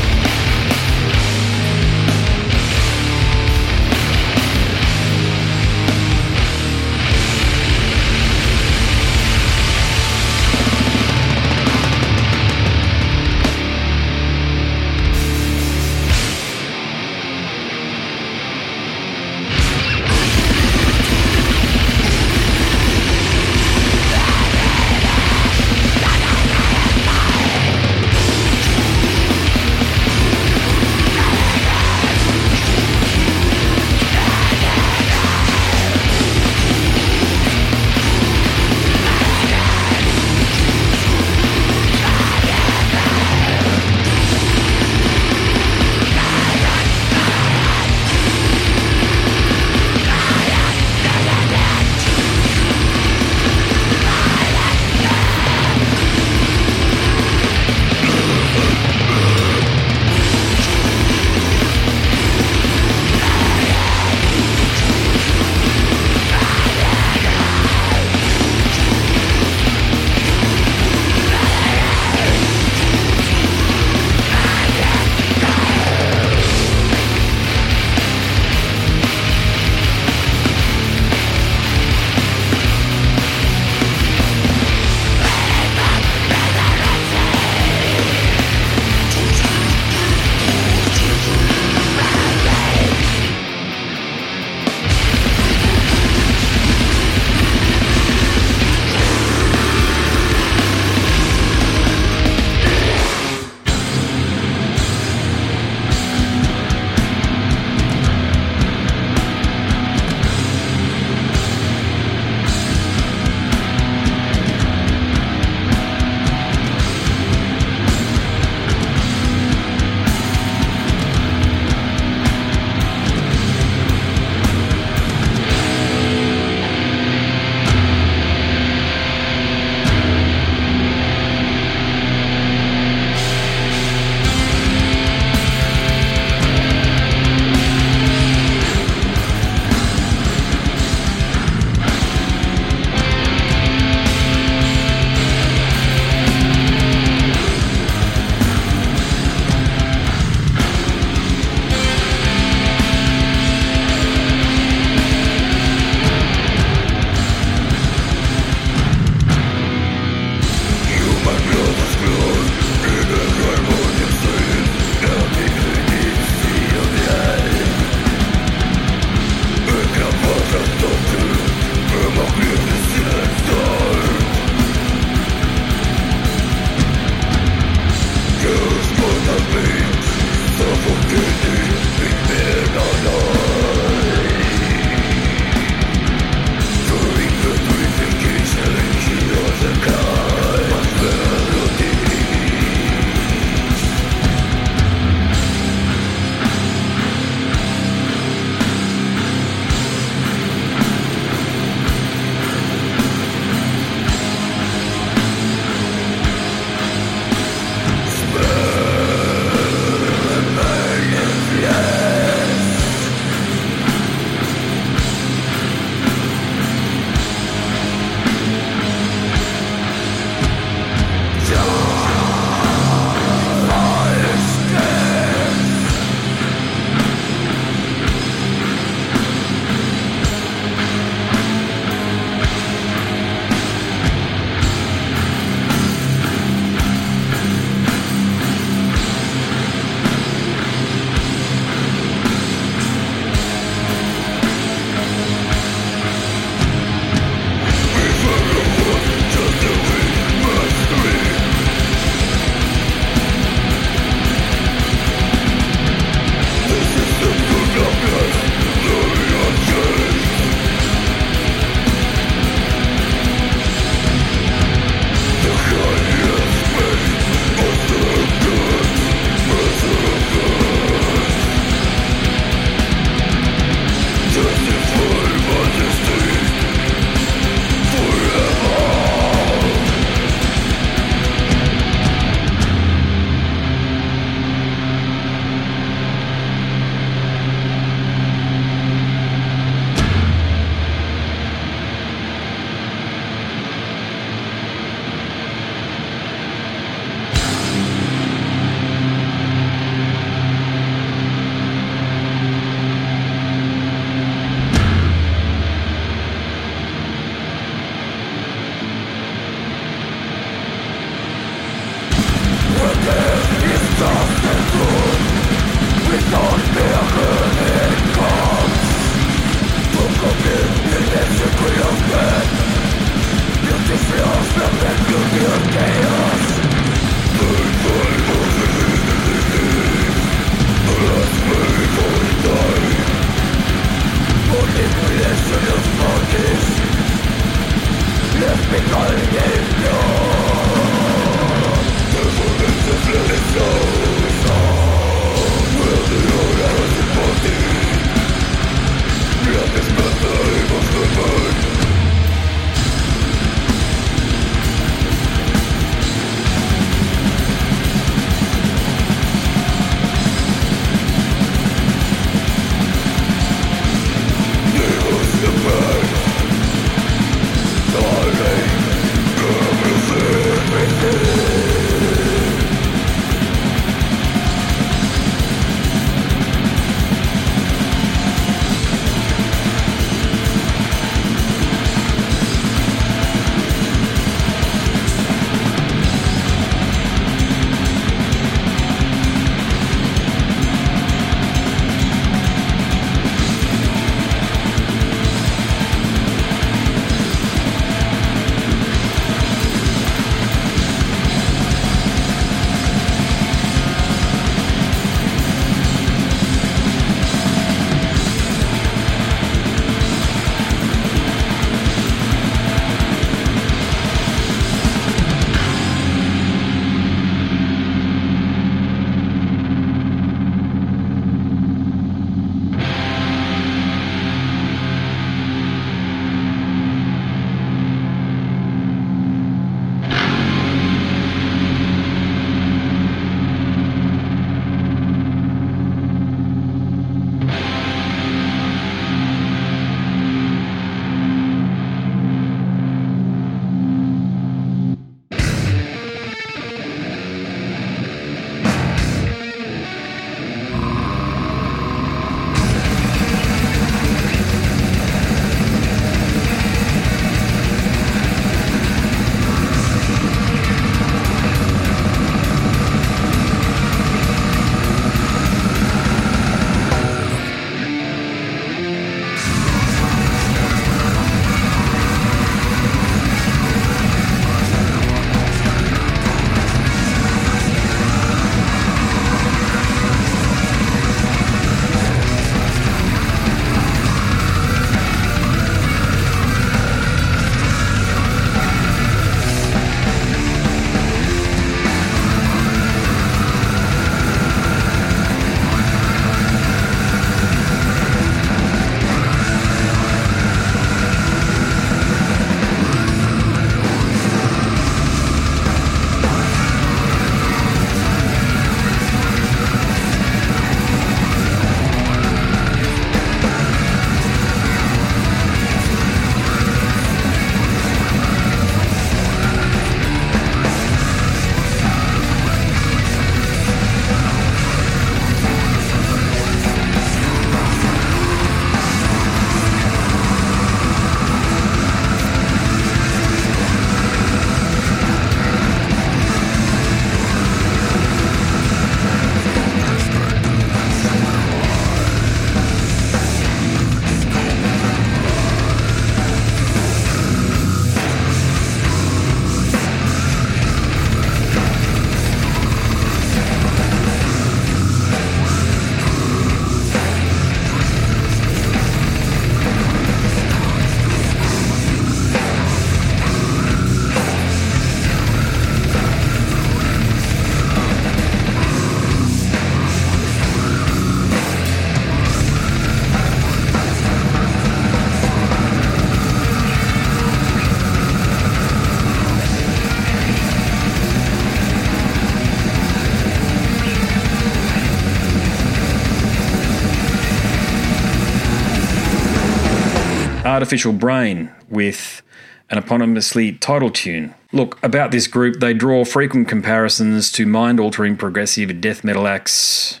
[SPEAKER 3] Artificial Brain with an eponymously title tune. Look, about this group, they draw frequent comparisons to mind altering progressive death metal acts.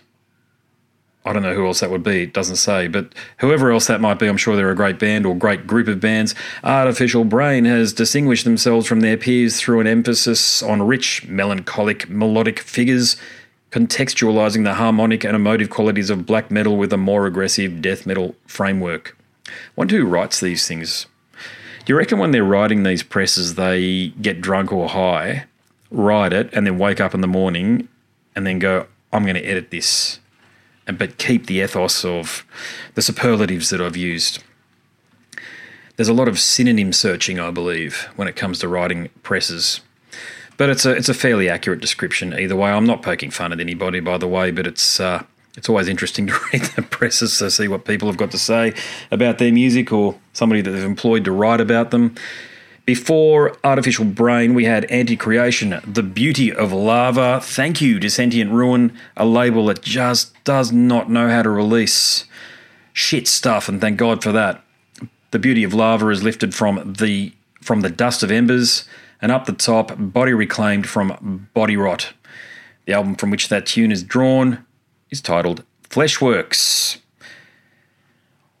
[SPEAKER 3] I don't know who else that would be, it doesn't say, but whoever else that might be, I'm sure they're a great band or great group of bands. Artificial Brain has distinguished themselves from their peers through an emphasis on rich, melancholic, melodic figures, contextualizing the harmonic and emotive qualities of black metal with a more aggressive death metal framework. Wonder who writes these things. Do you reckon when they're writing these presses, they get drunk or high, write it, and then wake up in the morning and then go, I'm going to edit this, but keep the ethos of the superlatives that I've used. There's a lot of synonym searching, I believe, when it comes to writing presses. But it's a it's a fairly accurate description either way. I'm not poking fun at anybody, by the way, but it's uh, it's always interesting to read the presses to see what people have got to say about their music or somebody that they've employed to write about them. Before Artificial Brain, we had Anticreation, The Beauty of Lava. Thank you to Sentient Ruin, a label that just does not know how to release shit stuff, and thank God for that. The Beauty of Lava is lifted from the from the dust of embers, and up the top, Body Reclaimed from Bodyrot. The album from which that tune is drawn is titled Fleshworks.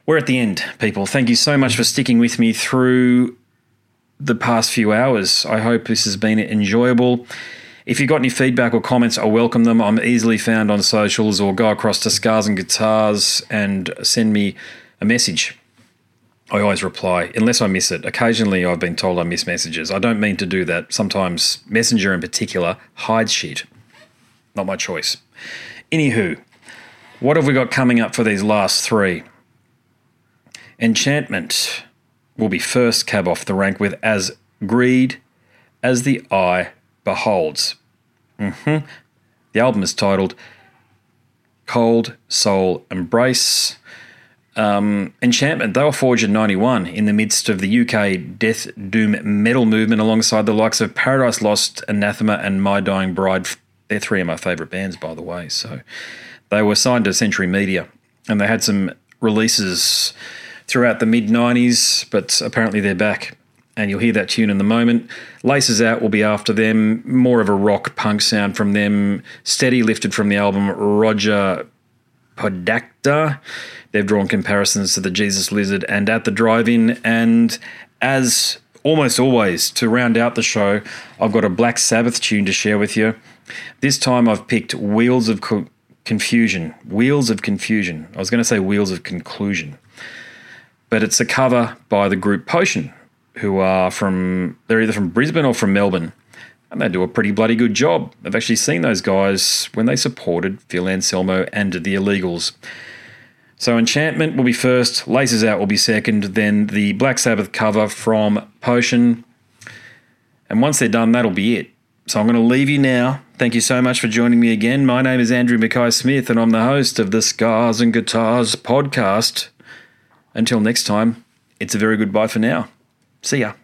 [SPEAKER 3] We're at the end, people. Thank you so much for sticking with me through the past few hours. I hope this has been enjoyable. If you've got any feedback or comments, I welcome them. I'm easily found on socials or go across to Scars and Guitars and send me a message. I always reply, unless I miss it. Occasionally, I've been told I miss messages. I don't mean to do that. Sometimes Messenger in particular hides shit. Not my choice. Anywho, what have we got coming up for these last three? Enchantment will be first cab off the rank with As Greed as the Eye Beholds. hmm The album is titled Cold Soul Embrace. Um, Enchantment, they were forged in 91 in the midst of the UK death doom metal movement alongside the likes of Paradise Lost, Anathema, and My Dying Bride. They're three of my favourite bands, by the way. So they were signed to Century Media and they had some releases throughout the mid 90s, but apparently they're back. And you'll hear that tune in the moment. Laces Out will be after them, more of a rock punk sound from them. Steady lifted from the album Roger Podacter. They've drawn comparisons to the Jesus Lizard and At the Drive In. And as almost always, to round out the show, I've got a Black Sabbath tune to share with you. This time I've picked Wheels of Co- Confusion. Wheels of Confusion. I was going to say Wheels of Conclusion. But it's a cover by the group Potion, who are from, they're either from Brisbane or from Melbourne. And they do a pretty bloody good job. I've actually seen those guys when they supported Phil Anselmo and the Illegals. So Enchantment will be first, Laces Out will be second, then the Black Sabbath cover from Potion. And once they're done, that'll be it. So I'm going to leave you now. Thank you so much for joining me again. My name is Andrew Mackay Smith, and I'm the host of the Scars and Guitars podcast. Until next time, it's a very good bye for now. See ya.